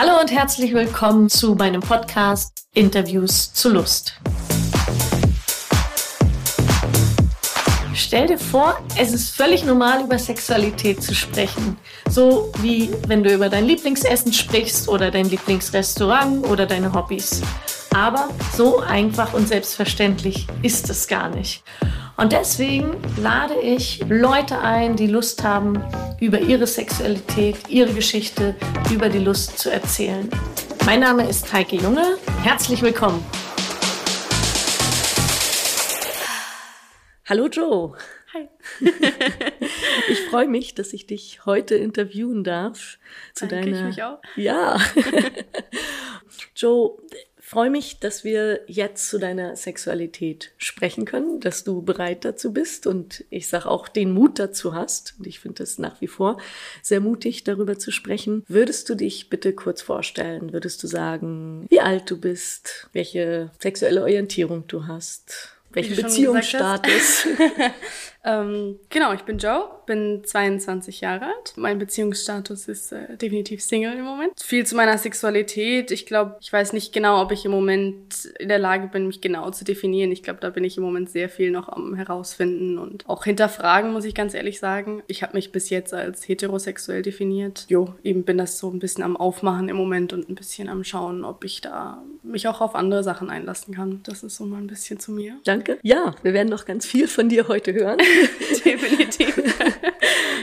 Hallo und herzlich willkommen zu meinem Podcast Interviews zu Lust. Stell dir vor, es ist völlig normal, über Sexualität zu sprechen. So wie wenn du über dein Lieblingsessen sprichst oder dein Lieblingsrestaurant oder deine Hobbys. Aber so einfach und selbstverständlich ist es gar nicht. Und deswegen lade ich Leute ein, die Lust haben, über ihre Sexualität, ihre Geschichte, über die Lust zu erzählen. Mein Name ist Heike Junge. Herzlich willkommen. Hallo Joe. Hi. ich freue mich, dass ich dich heute interviewen darf. Zu Danke, deiner, ich mich auch. Ja. Joe, freue mich, dass wir jetzt zu deiner Sexualität sprechen können, dass du bereit dazu bist und ich sage auch den Mut dazu hast. Und ich finde es nach wie vor sehr mutig, darüber zu sprechen. Würdest du dich bitte kurz vorstellen? Würdest du sagen, wie alt du bist, welche sexuelle Orientierung du hast? Welchen Beziehungsstatus? ähm, genau, ich bin Joe, bin 22 Jahre alt. Mein Beziehungsstatus ist äh, definitiv Single im Moment. Viel zu meiner Sexualität. Ich glaube, ich weiß nicht genau, ob ich im Moment in der Lage bin, mich genau zu definieren. Ich glaube, da bin ich im Moment sehr viel noch am herausfinden und auch hinterfragen, muss ich ganz ehrlich sagen. Ich habe mich bis jetzt als heterosexuell definiert. Jo, eben bin das so ein bisschen am Aufmachen im Moment und ein bisschen am Schauen, ob ich da mich auch auf andere Sachen einlassen kann. Das ist so mal ein bisschen zu mir. Danke. Ja, wir werden noch ganz viel von dir heute hören. Definitiv.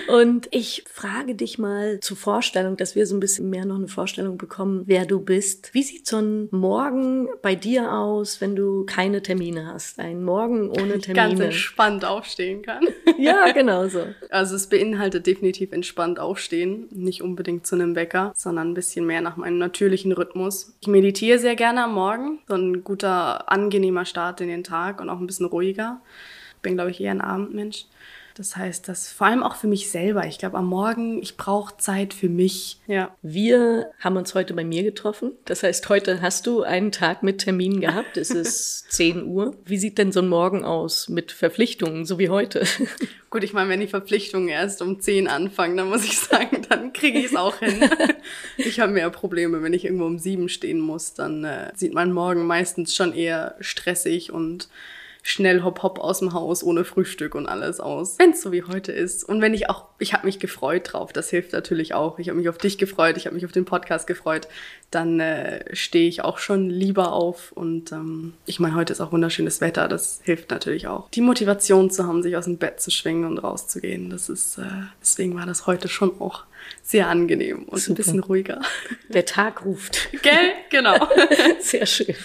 Und ich frage dich mal zur Vorstellung, dass wir so ein bisschen mehr noch eine Vorstellung bekommen, wer du bist. Wie sieht so ein Morgen bei dir aus, wenn du keine Termine hast? Ein Morgen ohne Termine. Ganz entspannt aufstehen kann. Ja, genau so. Also es beinhaltet definitiv entspannt aufstehen. Nicht unbedingt zu einem Wecker, sondern ein bisschen mehr nach meinem natürlichen Rhythmus. Ich meditiere sehr gerne am Morgen. So ein guter, angenehmer Start in den Tag und auch ein bisschen ruhiger. Bin, glaube ich, eher ein Abendmensch. Das heißt, das vor allem auch für mich selber. Ich glaube, am Morgen, ich brauche Zeit für mich. Ja. Wir haben uns heute bei mir getroffen. Das heißt, heute hast du einen Tag mit Terminen gehabt. Es ist 10 Uhr. Wie sieht denn so ein Morgen aus mit Verpflichtungen, so wie heute? Gut, ich meine, wenn die Verpflichtungen erst um 10 anfangen, dann muss ich sagen, dann kriege ich es auch hin. ich habe mehr Probleme, wenn ich irgendwo um 7 stehen muss. Dann äh, sieht mein Morgen meistens schon eher stressig und schnell hopp hopp aus dem Haus ohne Frühstück und alles aus. Wenn es so wie heute ist. Und wenn ich auch, ich habe mich gefreut drauf, das hilft natürlich auch. Ich habe mich auf dich gefreut, ich habe mich auf den Podcast gefreut. Dann äh, stehe ich auch schon lieber auf. Und ähm, ich meine, heute ist auch wunderschönes Wetter, das hilft natürlich auch. Die Motivation zu haben, sich aus dem Bett zu schwingen und rauszugehen, das ist, äh, deswegen war das heute schon auch sehr angenehm und Super. ein bisschen ruhiger. Der Tag ruft. Gell? Genau. Sehr schön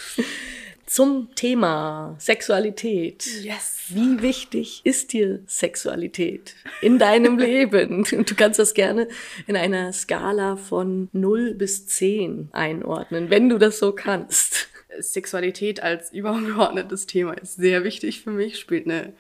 zum Thema Sexualität. Yes. Wie wichtig ist dir Sexualität in deinem Leben? Und du kannst das gerne in einer Skala von 0 bis 10 einordnen, wenn du das so kannst. Sexualität als übergeordnetes Thema ist sehr wichtig für mich, spielt eine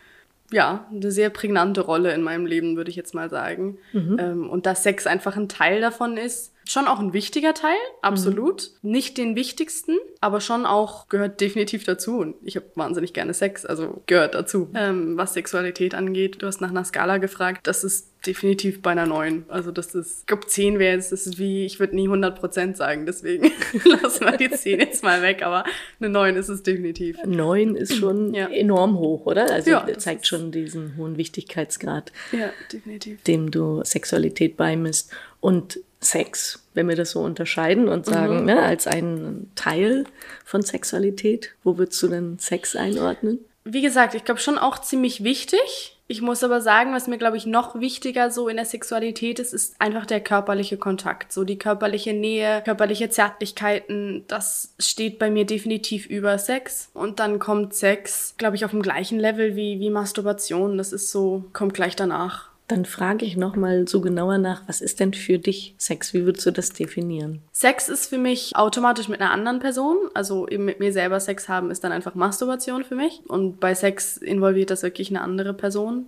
ja, eine sehr prägnante Rolle in meinem Leben, würde ich jetzt mal sagen. Mhm. Ähm, und dass Sex einfach ein Teil davon ist, schon auch ein wichtiger Teil, absolut. Mhm. Nicht den wichtigsten, aber schon auch gehört definitiv dazu. Und ich habe wahnsinnig gerne Sex, also gehört dazu. Ähm, was Sexualität angeht, du hast nach einer Skala gefragt, das ist definitiv bei einer 9. Also das ist, ich glaube 10 wäre jetzt, das ist wie, ich würde nie 100% sagen, deswegen lassen wir die 10 jetzt mal weg, aber eine 9 ist es definitiv. 9 ist schon ja. enorm hoch, oder? Also ja, zeigt schon diesen hohen Wichtigkeitsgrad, ja, definitiv. dem du Sexualität beimisst. Und Sex, wenn wir das so unterscheiden und sagen, mhm. ne, als einen Teil von Sexualität, wo würdest du denn Sex einordnen? Wie gesagt, ich glaube schon auch ziemlich wichtig. Ich muss aber sagen, was mir, glaube ich, noch wichtiger so in der Sexualität ist, ist einfach der körperliche Kontakt. So die körperliche Nähe, körperliche Zärtlichkeiten, das steht bei mir definitiv über Sex. Und dann kommt Sex, glaube ich, auf dem gleichen Level wie, wie Masturbation. Das ist so, kommt gleich danach. Dann frage ich nochmal so genauer nach, was ist denn für dich Sex? Wie würdest du das definieren? Sex ist für mich automatisch mit einer anderen Person. Also eben mit mir selber Sex haben ist dann einfach Masturbation für mich. Und bei Sex involviert das wirklich eine andere Person.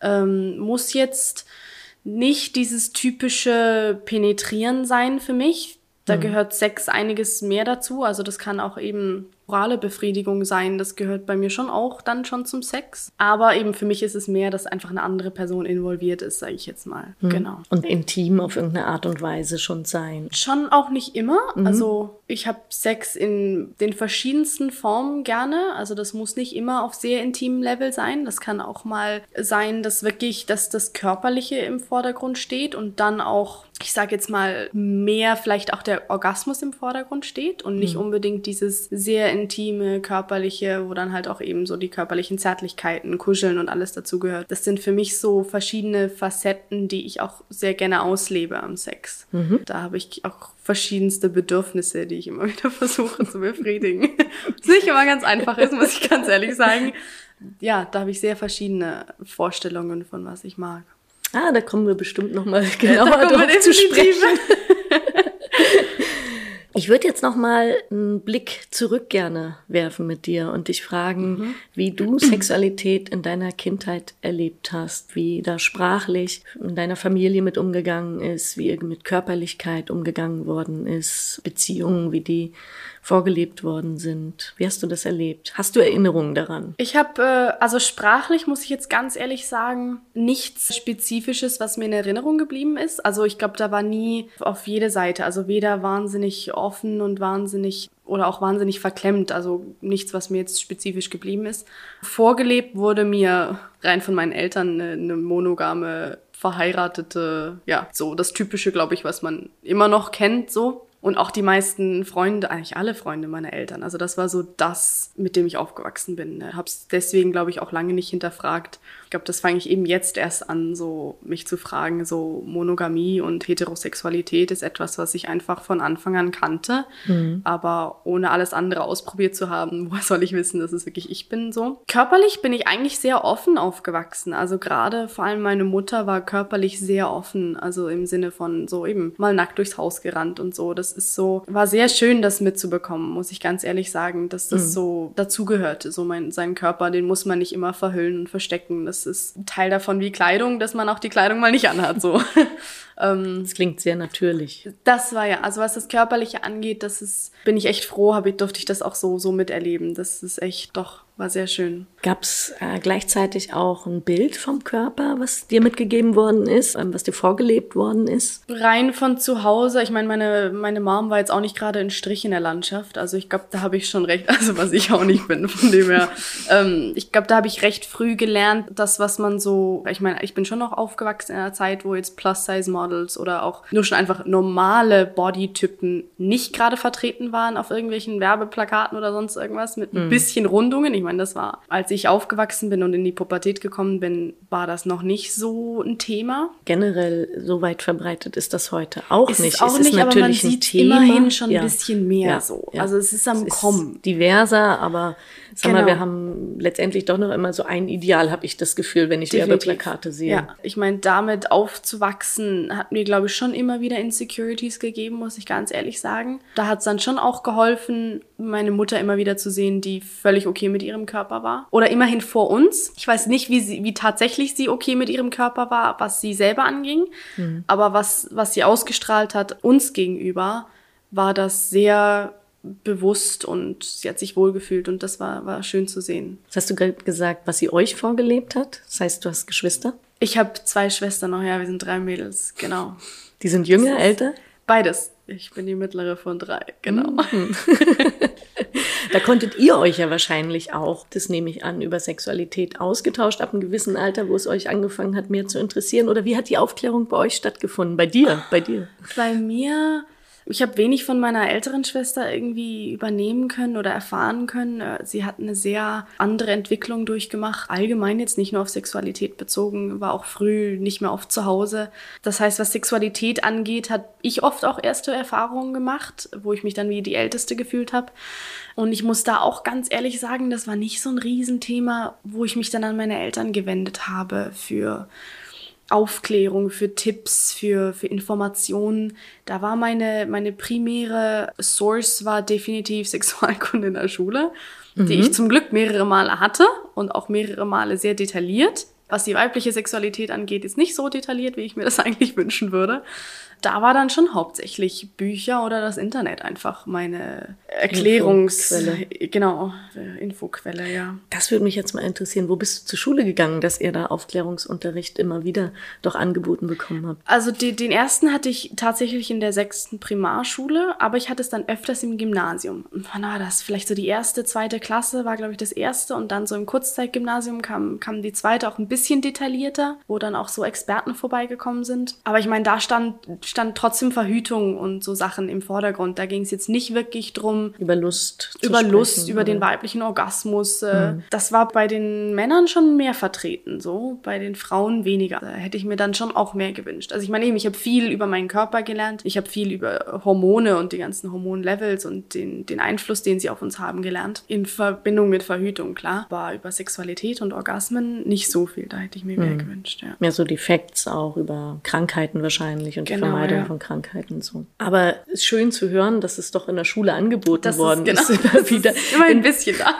Ähm, muss jetzt nicht dieses typische Penetrieren sein für mich. Da mhm. gehört Sex einiges mehr dazu. Also das kann auch eben orale Befriedigung sein. Das gehört bei mir schon auch dann schon zum Sex. Aber eben für mich ist es mehr, dass einfach eine andere Person involviert ist, sage ich jetzt mal. Mhm. Genau. Und intim auf irgendeine Art und Weise schon sein. Schon auch nicht immer. Also ich habe Sex in den verschiedensten Formen gerne. Also das muss nicht immer auf sehr intimem Level sein. Das kann auch mal sein, dass wirklich, dass das Körperliche im Vordergrund steht und dann auch, ich sage jetzt mal, mehr vielleicht auch der Orgasmus im Vordergrund steht und nicht unbedingt dieses sehr intime, körperliche, wo dann halt auch eben so die körperlichen Zärtlichkeiten, Kuscheln und alles dazugehört. Das sind für mich so verschiedene Facetten, die ich auch sehr gerne auslebe am Sex. Da habe ich auch verschiedenste Bedürfnisse, die ich immer wieder versuche zu befriedigen. Was nicht immer ganz einfach ist, muss ich ganz ehrlich sagen. Ja, da habe ich sehr verschiedene Vorstellungen von was ich mag. Ah, da kommen wir bestimmt noch mal genauer drauf zu sprechen. Ich würde jetzt noch mal einen Blick zurück gerne werfen mit dir und dich fragen, wie du Sexualität in deiner Kindheit erlebt hast, wie da sprachlich in deiner Familie mit umgegangen ist, wie mit Körperlichkeit umgegangen worden ist, Beziehungen, wie die vorgelebt worden sind. Wie hast du das erlebt? Hast du Erinnerungen daran? Ich habe, äh, also sprachlich muss ich jetzt ganz ehrlich sagen, nichts Spezifisches, was mir in Erinnerung geblieben ist. Also ich glaube, da war nie auf jede Seite, also weder wahnsinnig offen und wahnsinnig oder auch wahnsinnig verklemmt, also nichts, was mir jetzt spezifisch geblieben ist. Vorgelebt wurde mir rein von meinen Eltern eine, eine monogame, verheiratete, ja, so das Typische, glaube ich, was man immer noch kennt, so. Und auch die meisten Freunde, eigentlich alle Freunde meiner Eltern. Also das war so das, mit dem ich aufgewachsen bin. Hab's deswegen, glaube ich, auch lange nicht hinterfragt. Ich glaube, das fange ich eben jetzt erst an, so mich zu fragen, so Monogamie und Heterosexualität ist etwas, was ich einfach von Anfang an kannte. Aber ohne alles andere ausprobiert zu haben, woher soll ich wissen, dass es wirklich ich bin so. Körperlich bin ich eigentlich sehr offen aufgewachsen. Also gerade vor allem meine Mutter war körperlich sehr offen. Also im Sinne von so eben mal nackt durchs Haus gerannt und so. Das ist so, war sehr schön, das mitzubekommen, muss ich ganz ehrlich sagen, dass das so dazugehörte. So mein, sein Körper, den muss man nicht immer verhüllen und verstecken. Das ist ein Teil davon wie Kleidung, dass man auch die Kleidung mal nicht anhat, so. ähm, Das klingt sehr natürlich. das war ja, also was das Körperliche angeht, das ist, bin ich echt froh, habe ich, durfte ich das auch so, so miterleben. Das ist echt, doch, war sehr schön. Gab es äh, gleichzeitig auch ein Bild vom Körper, was dir mitgegeben worden ist, ähm, was dir vorgelebt worden ist? Rein von zu Hause, ich meine, meine, meine Mom war jetzt auch nicht gerade ein Strich in der Landschaft. Also ich glaube, da habe ich schon recht, also was ich auch nicht bin, von dem her. ähm, ich glaube, da habe ich recht früh gelernt, das, was man so, ich meine, ich bin schon noch aufgewachsen in einer Zeit, wo jetzt Plus-Size-Models oder auch nur schon einfach normale Bodytypen nicht gerade vertreten waren auf irgendwelchen Werbeplakaten oder sonst irgendwas mit ein bisschen Rundungen. Ich meine, das war, als ich aufgewachsen bin und in die Pubertät gekommen bin, war das noch nicht so ein Thema. Generell so weit verbreitet ist das heute auch Ist nicht. es auch es ist nicht, aber man sieht Thema. immerhin schon Ja. ein bisschen mehr Ja, so. ja. Also es ist am Es Kommen. diverser, aber sag mal, Genau. wir haben letztendlich doch noch immer so ein Ideal, habe ich das Gefühl, wenn ich Definitiv. Werbeplakate sehe. Ja, ich meine, damit aufzuwachsen hat mir, glaube ich, schon immer wieder Insecurities gegeben, muss ich ganz ehrlich sagen. Da hat es dann schon auch geholfen, meine Mutter immer wieder zu sehen, die völlig okay mit ihrem Körper war. Oder immerhin vor uns. Ich weiß nicht, wie, sie, wie tatsächlich sie okay mit ihrem Körper war, was sie selber anging. Aber was, was sie ausgestrahlt hat uns gegenüber, war das sehr bewusst und sie hat sich wohlgefühlt und das war, war schön zu sehen. Was hast du gerade gesagt, was sie euch vorgelebt hat? Das heißt, du hast Geschwister? Ich habe zwei Schwestern noch, ja, wir sind drei Mädels, genau. Die sind jünger, älter? Beides. Ich bin die mittlere von drei, genau. Da konntet ihr euch ja wahrscheinlich auch, das nehme ich an, über Sexualität ausgetauscht ab einem gewissen Alter, wo es euch angefangen hat, mehr zu interessieren. Oder wie hat die Aufklärung bei euch stattgefunden? Bei dir, bei dir? Bei mir, ich habe wenig von meiner älteren Schwester irgendwie übernehmen können oder erfahren können. Äh, Sie hat eine sehr andere Entwicklung durchgemacht. Allgemein jetzt nicht nur auf Sexualität bezogen, war auch früh nicht mehr oft zu Hause. Das heißt, was Sexualität angeht, hat ich oft auch erste Erfahrungen gemacht, wo ich mich dann wie die Älteste gefühlt habe. Und ich muss da auch ganz ehrlich sagen, das war nicht so ein Riesenthema, wo ich mich dann an meine Eltern gewendet habe für Aufklärung, für Tipps, für, für Informationen. Da war meine, meine primäre Source war definitiv Sexualkunde in der Schule, die ich zum Glück mehrere Male hatte und auch mehrere Male sehr detailliert. Was die weibliche Sexualität angeht, ist nicht so detailliert, wie ich mir das eigentlich wünschen würde da war dann schon hauptsächlich Bücher oder das Internet einfach meine Erklärungs... Infoquelle. Genau, äh, Infoquelle, ja. Das würde mich jetzt mal interessieren. Wo bist du zur Schule gegangen, dass ihr da Aufklärungsunterricht immer wieder doch angeboten bekommen habt? Also die, den ersten hatte ich tatsächlich in der sechsten Primarschule, aber ich hatte es dann öfters im Gymnasium. Wann war das? Vielleicht so die erste, zweite Klasse war, glaube ich, das erste und dann so im Kurzzeitgymnasium kam, kam die zweite auch ein bisschen detaillierter, wo dann auch so Experten vorbeigekommen sind. Aber ich meine, da stand stand trotzdem Verhütung und so Sachen im Vordergrund. Da ging es jetzt nicht wirklich drum, Über Lust. zu über sprechen, Lust, über den oder? weiblichen Orgasmus. Äh, Das war bei den Männern schon mehr vertreten, so bei den Frauen weniger. Da hätte ich mir dann schon auch mehr gewünscht. Also ich meine eben, ich habe viel über meinen Körper gelernt. Ich habe viel über Hormone und die ganzen Hormonlevels und den, den Einfluss, den sie auf uns haben, gelernt. In Verbindung mit Verhütung, klar. Aber über Sexualität und Orgasmen nicht so viel. Da hätte ich mir mehr gewünscht, ja. Mehr so die Facts auch über Krankheiten wahrscheinlich und die Genau, Vermeidung ja. von Krankheiten so. Aber es ist schön zu hören, dass es doch in der Schule angeboten Das worden ist, genau, ist. Immer wieder. immer ein bisschen da.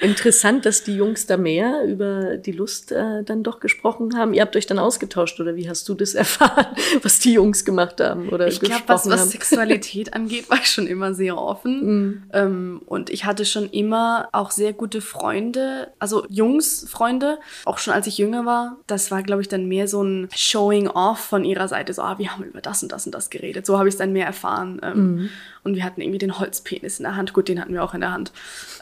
Interessant, dass die Jungs da mehr über die Lust äh, dann doch gesprochen haben. Ihr habt euch dann ausgetauscht oder wie hast du das erfahren, was die Jungs gemacht haben oder Ich glaube, gesprochen was, was? Sexualität angeht, war ich schon immer sehr offen. Ähm, und ich hatte schon immer auch sehr gute Freunde, also Jungsfreunde, auch schon als ich jünger war. Das war, glaube ich, dann mehr so ein Showing off von ihrer Seite. So, ah, wir haben über das und das und das geredet. So habe ich es dann mehr erfahren. Ähm, Und wir hatten irgendwie den Holzpenis in der Hand. Gut, den hatten wir auch in der Hand.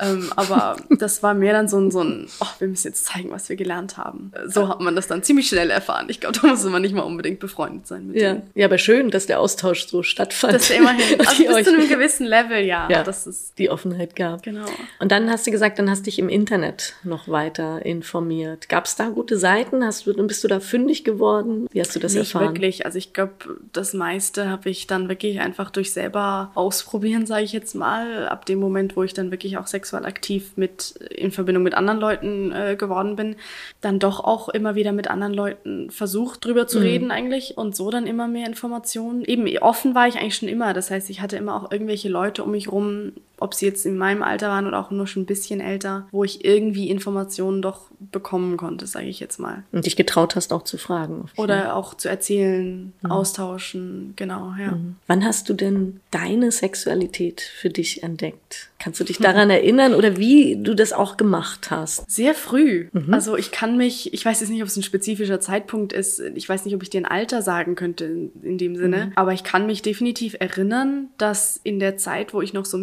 Ähm, aber das war mehr dann so ein, so ein, oh, wir müssen jetzt zeigen, was wir gelernt haben. So hat man das dann ziemlich schnell erfahren. Ich glaube, da musste man nicht mal unbedingt befreundet sein mit Ja. denen. ja, aber schön, dass der Austausch so stattfand. Das immerhin. Also bis zu einem gewissen Level, ja. Ja. Das ist die Offenheit gab. genau. Und dann hast du gesagt, dann hast dich im Internet noch weiter informiert. Gab es da gute Seiten? Hast du, bist du da fündig geworden? Wie hast du das Nicht erfahren? wirklich. Also ich glaube, das meiste habe ich dann wirklich einfach durch selber ausprobieren, sage ich jetzt mal. Ab dem Moment, wo ich dann wirklich auch sexuell aktiv mit in Verbindung mit anderen Leuten äh, geworden bin, dann doch auch immer wieder mit anderen Leuten versucht, drüber zu reden eigentlich und so dann immer mehr Informationen. Eben offen war ich eigentlich schon immer. Das heißt, ich hatte immer auch irgendwelche Leute um mich rum, ob sie jetzt in meinem Alter waren oder auch nur schon ein bisschen älter, wo ich irgendwie Informationen doch bekommen konnte, sage ich jetzt mal. Und dich getraut hast, auch zu fragen. Oder auch zu erzählen, austauschen, genau, ja. Wann hast du denn deine Sexualität für dich entdeckt? Kannst du dich daran erinnern oder wie du das auch gemacht hast? Sehr früh. Also ich kann mich, ich weiß jetzt nicht, ob es ein spezifischer Zeitpunkt ist, ich weiß nicht, ob ich dir ein Alter sagen könnte in, in dem Sinne, aber ich kann mich definitiv erinnern, dass in der Zeit, wo ich noch so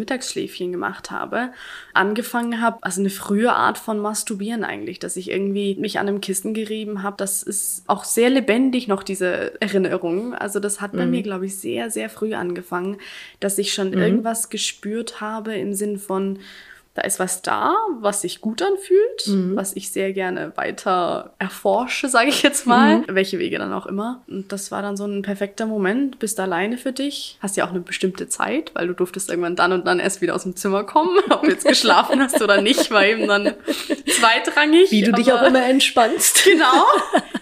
Mittagsschläfchen gemacht habe, angefangen habe, also eine frühe Art von Masturbieren eigentlich, dass ich irgendwie mich an einem Kissen gerieben habe. Das ist auch sehr lebendig noch, diese Erinnerung. Also das hat bei mir, glaube ich, sehr, sehr früh angefangen, dass ich schon irgendwas gespürt habe im Sinn von, da ist was da, was sich gut anfühlt, was ich sehr gerne weiter erforsche, sage ich jetzt mal. Welche Wege dann auch immer. Und das war dann so ein perfekter Moment. Bist alleine für dich. Hast ja auch eine bestimmte Zeit, weil du durftest irgendwann dann und dann erst wieder aus dem Zimmer kommen. Ob du jetzt geschlafen hast oder nicht, war eben dann zweitrangig. Wie du dich auch immer entspannst. Genau.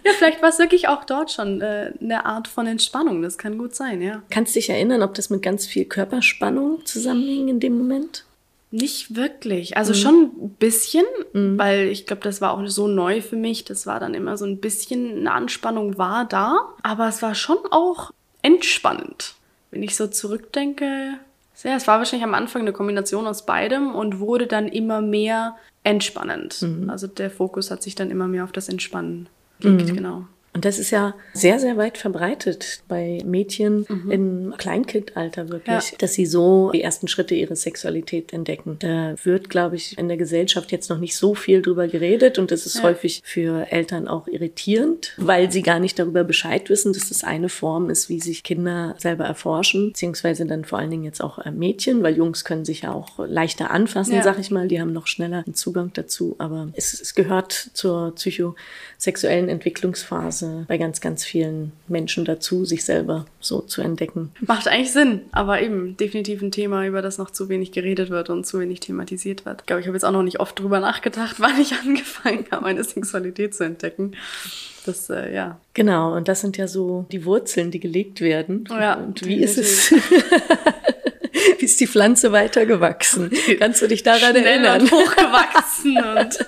Ja, vielleicht war es wirklich auch dort schon äh, eine Art von Entspannung. Das kann gut sein, ja. Kannst dich erinnern, ob das mit ganz viel Körperspannung zusammenhing in dem Moment? Nicht wirklich. Also schon ein bisschen, weil ich glaube, das war auch so neu für mich. Das war dann immer so ein bisschen, eine Anspannung war da. Aber es war schon auch entspannend. Wenn ich so zurückdenke, ja, es war wahrscheinlich am Anfang eine Kombination aus beidem und wurde dann immer mehr entspannend. Also der Fokus hat sich dann immer mehr auf das Entspannen gelegt, genau. Und das ist ja sehr, sehr weit verbreitet bei Mädchen im Kleinkindalter wirklich, Ja. dass sie so die ersten Schritte ihrer Sexualität entdecken. Da wird, glaube ich, in der Gesellschaft jetzt noch nicht so viel drüber geredet und das ist Ja. häufig für Eltern auch irritierend, weil sie gar nicht darüber Bescheid wissen, dass das eine Form ist, wie sich Kinder selber erforschen, beziehungsweise dann vor allen Dingen jetzt auch äh, Mädchen, weil Jungs können sich ja auch leichter anfassen, Ja. sag ich mal, die haben noch schneller einen Zugang dazu, aber es, es gehört zur psychosexuellen Entwicklungsphase bei ganz, ganz vielen Menschen dazu, sich selber so zu entdecken. Macht eigentlich Sinn, aber eben definitiv ein Thema, über das noch zu wenig geredet wird und zu wenig thematisiert wird. Ich glaube, ich habe jetzt auch noch nicht oft drüber nachgedacht, wann ich angefangen habe, meine Sexualität zu entdecken. Das, äh, ja. Genau, und das sind ja so die Wurzeln, die gelegt werden. Ja, und wie ist es? Wie ist die Pflanze weiter gewachsen? Kannst du dich daran Schnell erinnern? Und hochgewachsen und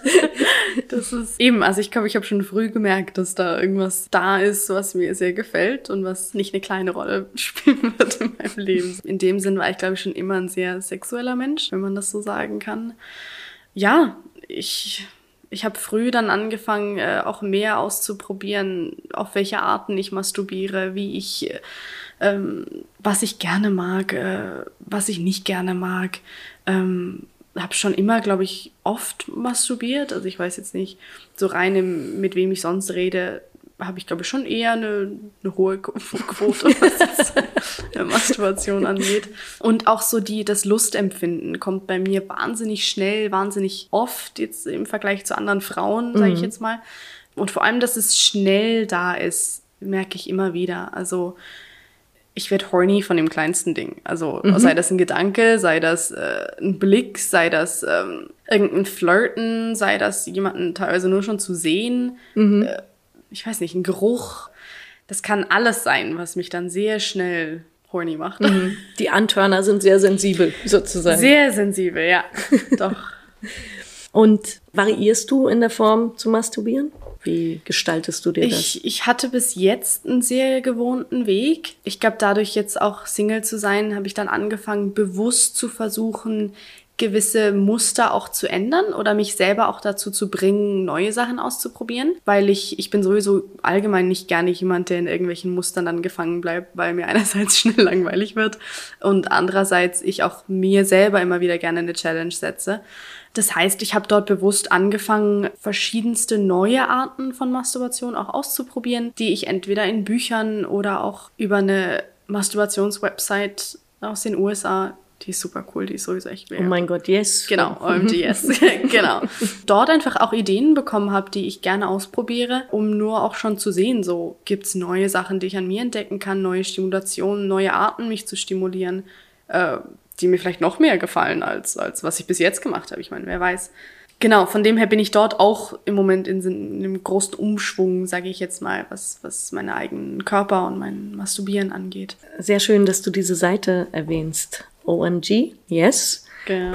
das ist eben, also ich glaube, ich habe schon früh gemerkt, dass da irgendwas da ist, was mir sehr gefällt und was nicht eine kleine Rolle spielen wird in meinem Leben. In dem Sinn war ich, glaube ich, schon immer ein sehr sexueller Mensch, wenn man das so sagen kann. Ja, ich ich habe früh dann angefangen, äh, auch mehr auszuprobieren, auf welche Arten ich masturbiere, wie ich, äh, ähm, was ich gerne mag, äh, was ich nicht gerne mag. Ähm, habe schon immer, glaube ich, oft masturbiert. Also ich weiß jetzt nicht so rein, im, mit wem ich sonst rede, habe ich, glaube ich, schon eher eine, eine hohe Quote, was jetzt Masturbation angeht. Und auch so die, das Lustempfinden kommt bei mir wahnsinnig schnell, wahnsinnig oft, jetzt im Vergleich zu anderen Frauen, sage ich jetzt mal. Und vor allem, dass es schnell da ist, merke ich immer wieder. Also ich werde horny von dem kleinsten Ding. Also mhm. sei das ein Gedanke, sei das äh, ein Blick, sei das ähm, irgendein Flirten, sei das jemanden teilweise nur schon zu sehen. Mhm. Äh, ich weiß nicht, ein Geruch. Das kann alles sein, was mich dann sehr schnell horny macht. Mhm. Die Antörner sind sehr sensibel, sozusagen. Sehr sensibel, ja. Doch. Und variierst du in der Form zu masturbieren? Wie gestaltest du dir das? Ich, ich hatte bis jetzt einen sehr gewohnten Weg. Ich glaube, dadurch jetzt auch Single zu sein, habe ich dann angefangen, bewusst zu versuchen, gewisse Muster auch zu ändern oder mich selber auch dazu zu bringen, neue Sachen auszuprobieren, weil ich, ich bin sowieso allgemein nicht gerne jemand, der in irgendwelchen Mustern dann gefangen bleibt, weil mir einerseits schnell langweilig wird und andererseits ich auch mir selber immer wieder gerne eine Challenge setze. Das heißt, ich habe dort bewusst angefangen, verschiedenste neue Arten von Masturbation auch auszuprobieren, die ich entweder in Büchern oder auch über eine Masturbationswebsite aus den USA die ist super cool, die ist sowieso echt mega. Oh mein Gott, yes. Genau, OMG, yes. genau. Dort einfach auch Ideen bekommen habe, die ich gerne ausprobiere, um nur auch schon zu sehen, so gibt's neue Sachen, die ich an mir entdecken kann, neue Stimulationen, neue Arten, mich zu stimulieren, äh, die mir vielleicht noch mehr gefallen, als, als was ich bis jetzt gemacht habe. Ich meine, wer weiß. Genau, von dem her bin ich dort auch im Moment in, in einem großen Umschwung, sage ich jetzt mal, was, was meinen eigenen Körper und mein Masturbieren angeht. Sehr schön, dass du diese Seite erwähnst. OMG, yes. Genau.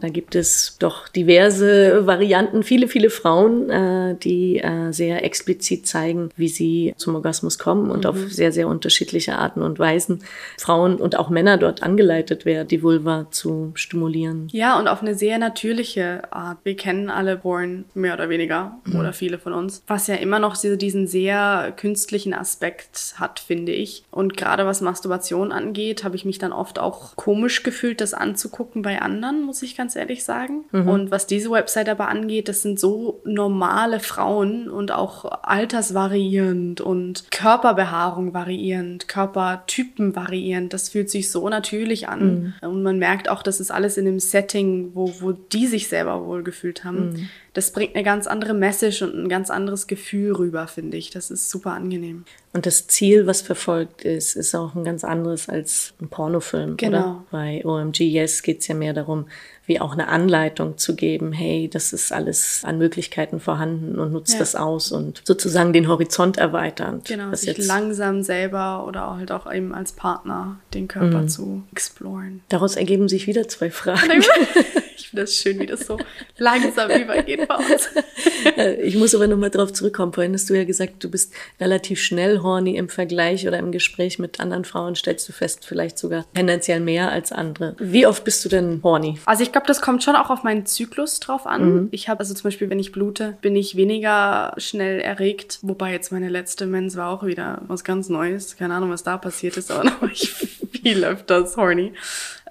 Da gibt es doch diverse Varianten, viele, viele Frauen, äh, die äh, sehr explizit zeigen, wie sie zum Orgasmus kommen und mhm. auf sehr, sehr unterschiedliche Arten und Weisen Frauen und auch Männer dort angeleitet werden, die Vulva zu stimulieren. Ja, und auf eine sehr natürliche Art. Wir kennen alle Porn, mehr oder weniger, mhm. oder viele von uns, was ja immer noch diesen sehr künstlichen Aspekt hat, finde ich. Und gerade was Masturbation angeht, habe ich mich dann oft auch komisch gefühlt, das anzugucken bei anderen, muss ich ganz ehrlich sagen. Mhm. Und was diese Website aber angeht, das sind so normale Frauen und auch altersvariierend und Körperbehaarung variierend, Körpertypen variierend. Das fühlt sich so natürlich an. Mhm. Und man merkt auch, das ist alles in einem Setting, wo, wo die sich selber wohlgefühlt haben. Mhm das bringt eine ganz andere Message und ein ganz anderes Gefühl rüber, finde ich. Das ist super angenehm. Und das Ziel, was verfolgt ist, ist auch ein ganz anderes als ein Pornofilm. Genau. Oder? Bei OMG Yes geht es ja mehr darum, wie auch eine Anleitung zu geben, hey, das ist alles an Möglichkeiten vorhanden und nutzt ja. das aus und sozusagen den Horizont erweitern. Genau, sich jetzt langsam selber oder halt auch eben als Partner den Körper mm. zu exploren. Daraus ergeben sich wieder zwei Fragen. ich finde das schön, wie das so langsam übergeht bei uns. Ich muss aber nochmal drauf zurückkommen. Vorhin hast du ja gesagt, du bist relativ schnell horny im Vergleich oder im Gespräch mit anderen Frauen, stellst du fest, vielleicht sogar tendenziell mehr als andere. Wie oft bist du denn horny? Also ich ich glaube, das kommt schon auch auf meinen Zyklus drauf an. Mhm. Ich habe also zum Beispiel, wenn ich blute, bin ich weniger schnell erregt. Wobei jetzt meine letzte Mens war auch wieder was ganz Neues. Keine Ahnung, was da passiert ist, aber da war ich viel öfters horny.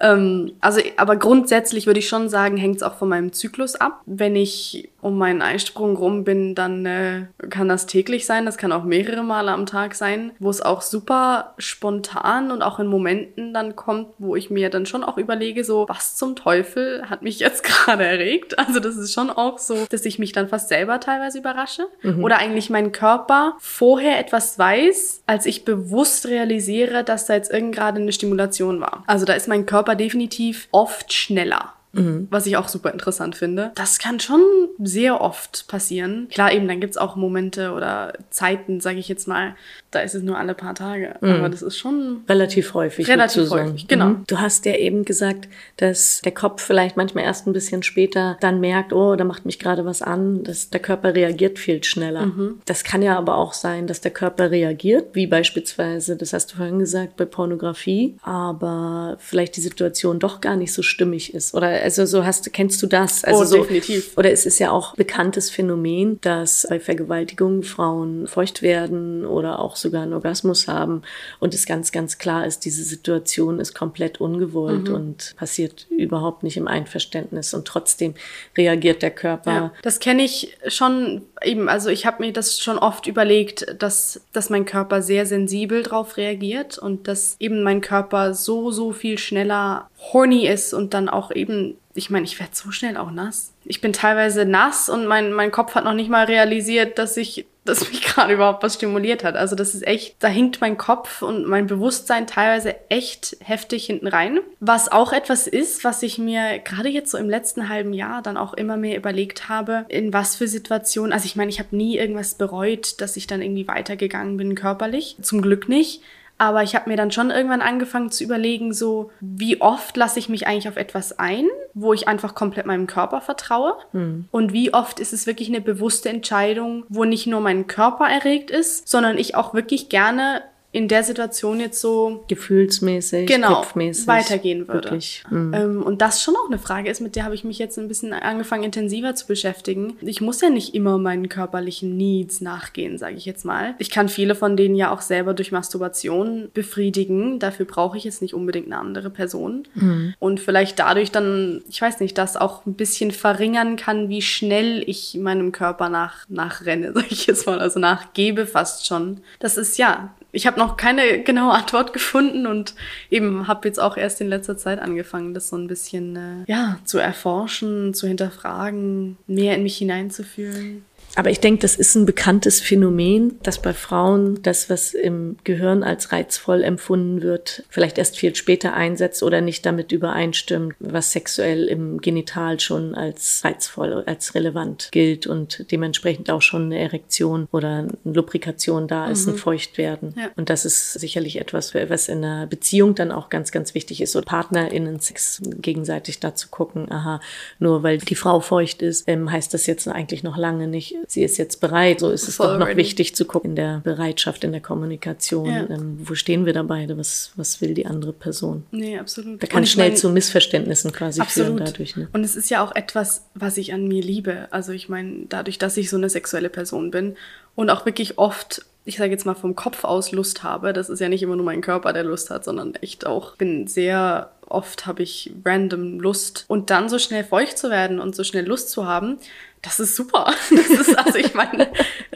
Ähm, also, aber grundsätzlich würde ich schon sagen, hängt es auch von meinem Zyklus ab. Wenn ich um meinen Eisprung rum bin, dann äh, kann das täglich sein. Das kann auch mehrere Male am Tag sein, wo es auch super spontan und auch in Momenten dann kommt, wo ich mir dann schon auch überlege, so, was zum Teufel hat mich jetzt gerade erregt? Also das ist schon auch so, dass ich mich dann fast selber teilweise überrasche. Mhm. Oder eigentlich mein Körper vorher etwas weiß, als ich bewusst realisiere, dass da jetzt irgend gerade eine Stimulation war. Also da ist mein Körper definitiv oft schneller mhm. was ich auch super interessant finde. Das kann schon sehr oft passieren. Klar, eben, dann gibt's auch Momente oder Zeiten, sage ich jetzt mal, da ist es nur alle paar Tage. Mhm. Aber das ist schon relativ häufig. Relativ häufig, genau. Mhm. Du hast ja eben gesagt, dass der Kopf vielleicht manchmal erst ein bisschen später dann merkt, oh, da macht mich gerade was an, dass der Körper reagiert viel schneller. Mhm. Das kann ja aber auch sein, dass der Körper reagiert, wie beispielsweise, das hast du vorhin gesagt, bei Pornografie, aber vielleicht die Situation doch gar nicht so stimmig ist. Oder also so hast kennst du das? Also oh, so, definitiv. Oder es ist ja auch bekanntes Phänomen, dass bei Vergewaltigungen Frauen feucht werden oder auch sogar einen Orgasmus haben und es ganz, ganz klar ist, diese Situation ist komplett ungewollt mhm. und passiert überhaupt nicht im Einverständnis und trotzdem reagiert der Körper. Ja, das kenne ich schon eben, also ich habe mir das schon oft überlegt, dass, dass mein Körper sehr sensibel drauf reagiert und dass eben mein Körper so, so viel schneller horny ist und dann auch eben, ich meine, ich werde so schnell auch nass. Ich bin teilweise nass und mein, mein Kopf hat noch nicht mal realisiert, dass ich dass mich gerade überhaupt was stimuliert hat. Also das ist echt, da hinkt mein Kopf und mein Bewusstsein teilweise echt heftig hinten rein. Was auch etwas ist, was ich mir gerade jetzt so im letzten halben Jahr dann auch immer mehr überlegt habe, in was für Situationen, also ich meine, ich habe nie irgendwas bereut, dass ich dann irgendwie weitergegangen bin körperlich. Zum Glück nicht. Aber ich habe mir dann schon irgendwann angefangen zu überlegen, so wie oft lasse ich mich eigentlich auf etwas ein, wo ich einfach komplett meinem Körper vertraue. Hm. Und wie oft ist es wirklich eine bewusste Entscheidung, wo nicht nur mein Körper erregt ist, sondern ich auch wirklich gerne in der Situation jetzt so gefühlsmäßig, genau, kopfmäßig weitergehen würde. Mhm. Ähm, und das schon auch eine Frage ist, mit der habe ich mich jetzt ein bisschen angefangen intensiver zu beschäftigen. Ich muss ja nicht immer meinen körperlichen Needs nachgehen, sage ich jetzt mal. Ich kann viele von denen ja auch selber durch Masturbation befriedigen. Dafür brauche ich jetzt nicht unbedingt eine andere Person. Mhm. Und vielleicht dadurch dann, ich weiß nicht, das auch ein bisschen verringern kann, wie schnell ich meinem Körper nach nachrenne, sage ich jetzt mal, also nachgebe fast schon. Das ist ja ich habe noch keine genaue Antwort gefunden und eben habe jetzt auch erst in letzter Zeit angefangen, das so ein bisschen äh, ja zu erforschen, zu hinterfragen, mehr in mich hineinzufühlen. Aber ich denke, das ist ein bekanntes Phänomen, dass bei Frauen das, was im Gehirn als reizvoll empfunden wird, vielleicht erst viel später einsetzt oder nicht damit übereinstimmt, was sexuell im Genital schon als reizvoll, als relevant gilt und dementsprechend auch schon eine Erektion oder eine Lubrikation da ist, mhm. ein Feuchtwerden. Ja. Und das ist sicherlich etwas, was in einer Beziehung dann auch ganz, ganz wichtig ist. Und PartnerInnen Sex gegenseitig da zu gucken, aha, nur weil die Frau feucht ist, ähm, heißt das jetzt eigentlich noch lange nicht, sie ist jetzt bereit. So ist es Voll doch noch ready. wichtig zu gucken in der Bereitschaft, in der Kommunikation. Ja. Ähm, wo stehen wir da beide? Was, was will die andere Person? Nee, absolut. Da kann schnell mein, zu Missverständnissen quasi absolut. führen dadurch. Ne? Und es ist ja auch etwas, was ich an mir liebe. Also ich meine, dadurch, dass ich so eine sexuelle Person bin und auch wirklich oft ich sage jetzt mal vom Kopf aus Lust habe. Das ist ja nicht immer nur mein Körper, der Lust hat, sondern echt auch bin sehr oft habe ich random Lust und dann so schnell feucht zu werden und so schnell Lust zu haben, das ist super. Das ist, also ich meine,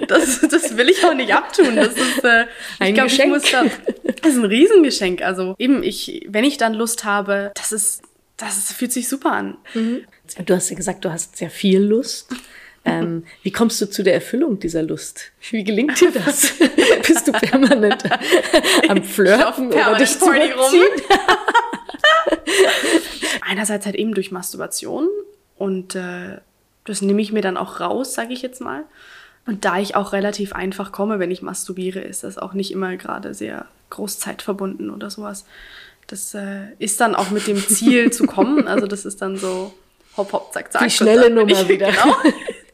das, das will ich auch nicht abtun. Das ist äh, ein glaub, Geschenk. Da, das ist ein Riesengeschenk. Also eben, ich, wenn ich dann Lust habe, das ist, das fühlt sich super an. Mhm. Du hast ja gesagt, du hast sehr viel Lust. Ähm, wie kommst du zu der Erfüllung dieser Lust? Wie gelingt dir das? Bist du permanent am Flirten oder dich zu Einerseits halt eben durch Masturbation und äh, das nehme ich mir dann auch raus, sage ich jetzt mal. Und da ich auch relativ einfach komme, wenn ich masturbiere, ist das auch nicht immer gerade sehr großzeitverbunden oder sowas. Das äh, ist dann auch mit dem Ziel zu kommen. Also das ist dann so hopp, hopp, zack, zack. Die schnelle Nummer wieder. Genau.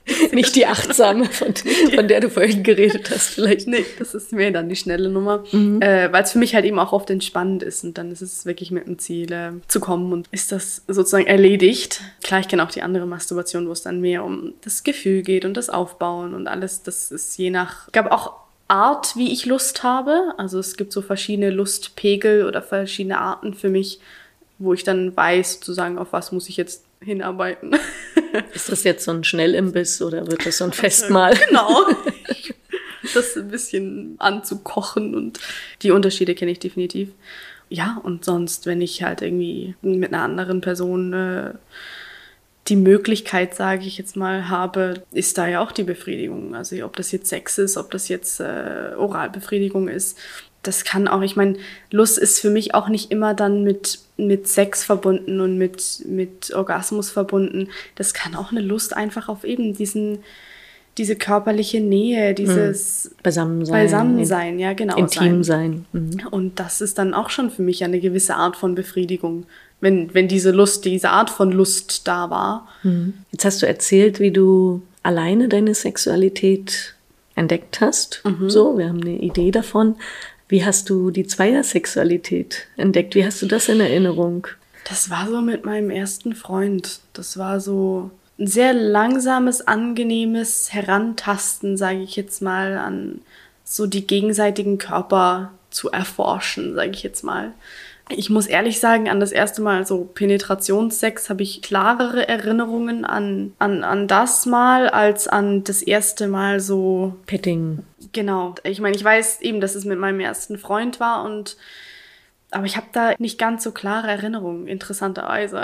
Nicht die achtsame, von, von, der du vorhin geredet hast, vielleicht. Nee, das ist mir dann die schnelle Nummer. Mhm. Äh, Weil es für mich halt eben auch oft entspannend ist und dann ist es wirklich mit dem Ziel äh, zu kommen und ist das sozusagen erledigt. Klar, ich kenne auch die andere Masturbation, wo es dann mehr um das Gefühl geht und das Aufbauen und alles. Das ist je nach, ich glaube auch Art, wie ich Lust habe. Also es gibt so verschiedene Lustpegel oder verschiedene Arten für mich, wo ich dann weiß, sozusagen, auf was muss ich jetzt hinarbeiten. Ist das jetzt so ein Schnellimbiss oder wird das so ein Festmahl? Genau. Das ein bisschen anzukochen und die Unterschiede kenne ich definitiv. Ja, und sonst, wenn ich halt irgendwie mit einer anderen Person äh, die Möglichkeit, sage ich jetzt mal, habe, ist da ja auch die Befriedigung. Also ob das jetzt Sex ist, ob das jetzt äh, Oralbefriedigung ist. Das kann auch, ich meine, Lust ist für mich auch nicht immer dann mit mit Sex verbunden und mit, mit Orgasmus verbunden. Das kann auch eine Lust einfach auf eben diesen, diese körperliche Nähe, dieses hm. Beisammensein. Beisammensein, ja, genau. Intim sein. sein. Mhm. Und das ist dann auch schon für mich eine gewisse Art von Befriedigung, wenn, wenn diese Lust, diese Art von Lust da war. Mhm. Jetzt hast du erzählt, wie du alleine deine Sexualität entdeckt hast. Mhm. So, wir haben eine Idee davon. Wie hast du die Zweiersexualität entdeckt? Wie hast du das in Erinnerung? Das war so mit meinem ersten Freund. Das war so ein sehr langsames, angenehmes Herantasten, sage ich jetzt mal, an so die gegenseitigen Körper zu erforschen, sage ich jetzt mal. Ich muss ehrlich sagen, an das erste Mal so Penetrationssex habe ich klarere Erinnerungen an, an, an das Mal als an das erste Mal so. Petting. Genau. Ich meine, ich weiß eben, dass es mit meinem ersten Freund war und aber ich habe da nicht ganz so klare Erinnerungen, interessanterweise.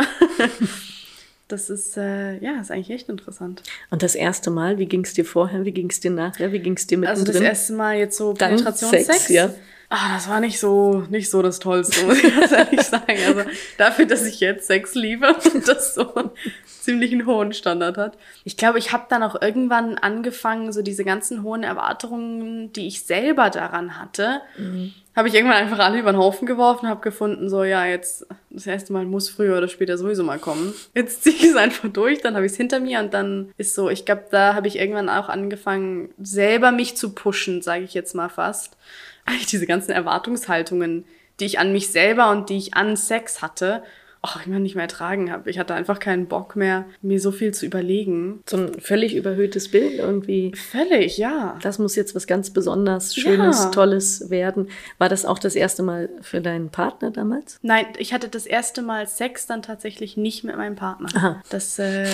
das ist, äh, ja, ist eigentlich echt interessant. Und das erste Mal, wie ging es dir vorher, wie ging es dir nachher, wie ging es dir mit Also das erste Mal jetzt so Penetrationssex? ja. Ah, das war nicht so, nicht so das Tollste, muss ich ganz ehrlich sagen. Also dafür, dass ich jetzt Sex liebe und das so ziemlich einen hohen Standard hat. Ich glaube, ich habe dann auch irgendwann angefangen, so diese ganzen hohen Erwartungen, die ich selber daran hatte, mhm. Habe ich irgendwann einfach alle über den Haufen geworfen, habe gefunden, so ja, jetzt das erste Mal muss früher oder später sowieso mal kommen. Jetzt ziehe ich es einfach durch, dann habe ich es hinter mir und dann ist so, ich glaube, da habe ich irgendwann auch angefangen, selber mich zu pushen, sage ich jetzt mal fast eigentlich diese ganzen Erwartungshaltungen, die ich an mich selber und die ich an Sex hatte, auch immer nicht mehr ertragen habe. Ich hatte einfach keinen Bock mehr, mir so viel zu überlegen. So ein völlig überhöhtes Bild irgendwie. Völlig, ja. Das muss jetzt was ganz besonders Schönes, ja. Tolles werden. War das auch das erste Mal für deinen Partner damals? Nein, ich hatte das erste Mal Sex dann tatsächlich nicht mit meinem Partner. Aha. Das, äh,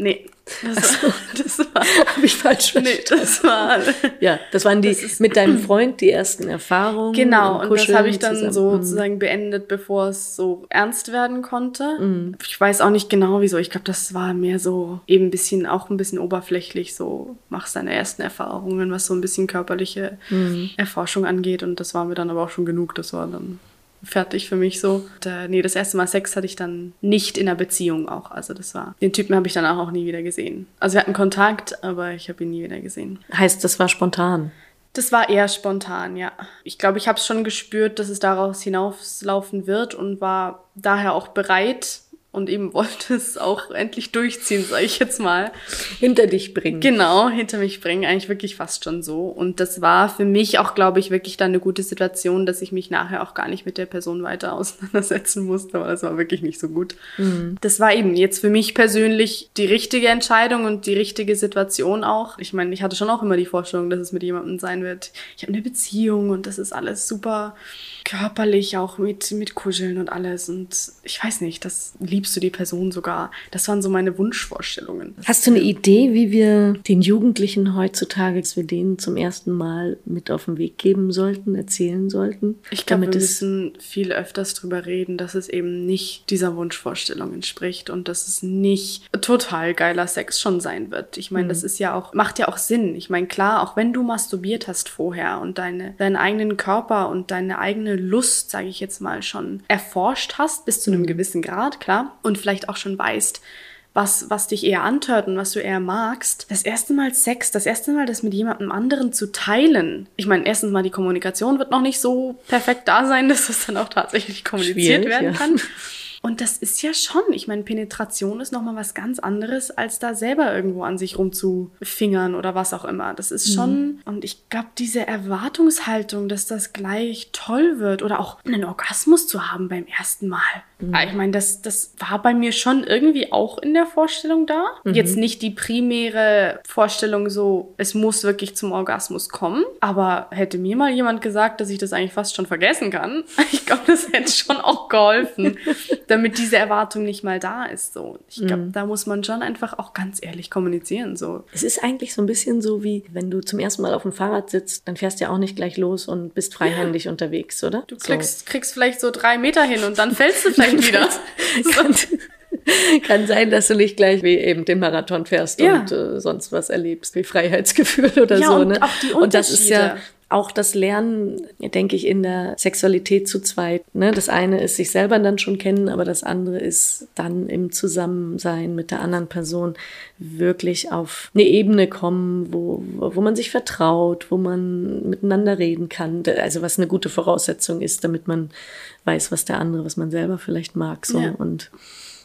nee, das, war, das war, habe ich falsch verstanden. Nee, das war, ja, das waren die, das mit deinem Freund die ersten Erfahrungen. Genau, und das habe ich dann zusammen. sozusagen beendet, bevor es so ernst werden konnte. Mhm. Ich weiß auch nicht genau wieso. Ich glaube, das war mehr so eben ein bisschen, auch ein bisschen oberflächlich, so machst deine ersten Erfahrungen, was so ein bisschen körperliche mhm. Erforschung angeht. Und das war mir dann aber auch schon genug. Das war dann fertig für mich so. Und, äh, nee, das erste Mal Sex hatte ich dann nicht in einer Beziehung auch. Also das war, den Typen habe ich dann auch nie wieder gesehen. Also wir hatten Kontakt, aber ich habe ihn nie wieder gesehen. Heißt, das war spontan? Das war eher spontan, ja. Ich glaube, ich habe es schon gespürt, dass es daraus hinauslaufen wird und war daher auch bereit, und eben wollte es auch endlich durchziehen, sage ich jetzt mal. Hinter dich bringen. Genau, hinter mich bringen, eigentlich wirklich fast schon so. Und das war für mich auch, glaube ich, wirklich dann eine gute Situation, dass ich mich nachher auch gar nicht mit der Person weiter auseinandersetzen musste, aber das war wirklich nicht so gut. Mhm. Das war eben jetzt für mich persönlich die richtige Entscheidung und die richtige Situation auch. Ich meine, ich hatte schon auch immer die Vorstellung, dass es mit jemandem sein wird. Ich habe eine Beziehung und das ist alles super körperlich, auch mit, mit Kuscheln und alles. Und ich weiß nicht, das liebst du die Person sogar. Das waren so meine Wunschvorstellungen. Hast du eine Idee, wie wir den Jugendlichen heutzutage, dass wir denen zum ersten Mal mit auf den Weg geben sollten, erzählen sollten? Ich glaube, wir müssen viel öfters drüber reden, dass es eben nicht dieser Wunschvorstellung entspricht und dass es nicht total geiler Sex schon sein wird. Ich meine, mhm. das ist ja auch, macht ja auch Sinn. Ich meine, klar, auch wenn du masturbiert hast vorher und deine, deinen eigenen Körper und deine eigene Lust, sage ich jetzt mal, schon erforscht hast, bis zu einem mhm. gewissen Grad, klar, und vielleicht auch schon weißt, was, was dich eher antört und was du eher magst. Das erste Mal Sex, das erste Mal das mit jemandem anderen zu teilen. Ich meine, erstens mal die Kommunikation wird noch nicht so perfekt da sein, dass das dann auch tatsächlich kommuniziert Schwierig, werden kann. Ja. Und das ist ja schon, ich meine, Penetration ist nochmal was ganz anderes, als da selber irgendwo an sich rumzufingern oder was auch immer. Das ist schon, mhm. und ich glaube, diese Erwartungshaltung, dass das gleich toll wird oder auch einen Orgasmus zu haben beim ersten Mal. Mhm. Ich meine, das, das war bei mir schon irgendwie auch in der Vorstellung da. Mhm. Jetzt nicht die primäre Vorstellung so, es muss wirklich zum Orgasmus kommen. Aber hätte mir mal jemand gesagt, dass ich das eigentlich fast schon vergessen kann, ich glaube, das hätte schon auch geholfen. damit diese Erwartung nicht mal da ist. So, ich glaube, mhm. da muss man schon einfach auch ganz ehrlich kommunizieren. So, es ist eigentlich so ein bisschen so wie, wenn du zum ersten Mal auf dem Fahrrad sitzt, dann fährst du ja auch nicht gleich los und bist freihändig ja. unterwegs, oder? Du kriegst, so. kriegst vielleicht so drei Meter hin und dann fällst du vielleicht wieder. so. Kann sein, dass du nicht gleich wie eben den Marathon fährst ja. und äh, sonst was erlebst, wie Freiheitsgefühl oder ja, so. Und ne? auch die Unterschiede. Und das ist ja auch das Lernen, denke ich, in der Sexualität zu zweit. Ne? Das eine ist sich selber dann schon kennen, aber das andere ist dann im Zusammensein mit der anderen Person wirklich auf eine Ebene kommen, wo, wo man sich vertraut, wo man miteinander reden kann. Also was eine gute Voraussetzung ist, damit man weiß, was der andere, was man selber vielleicht mag. So. Ja. Und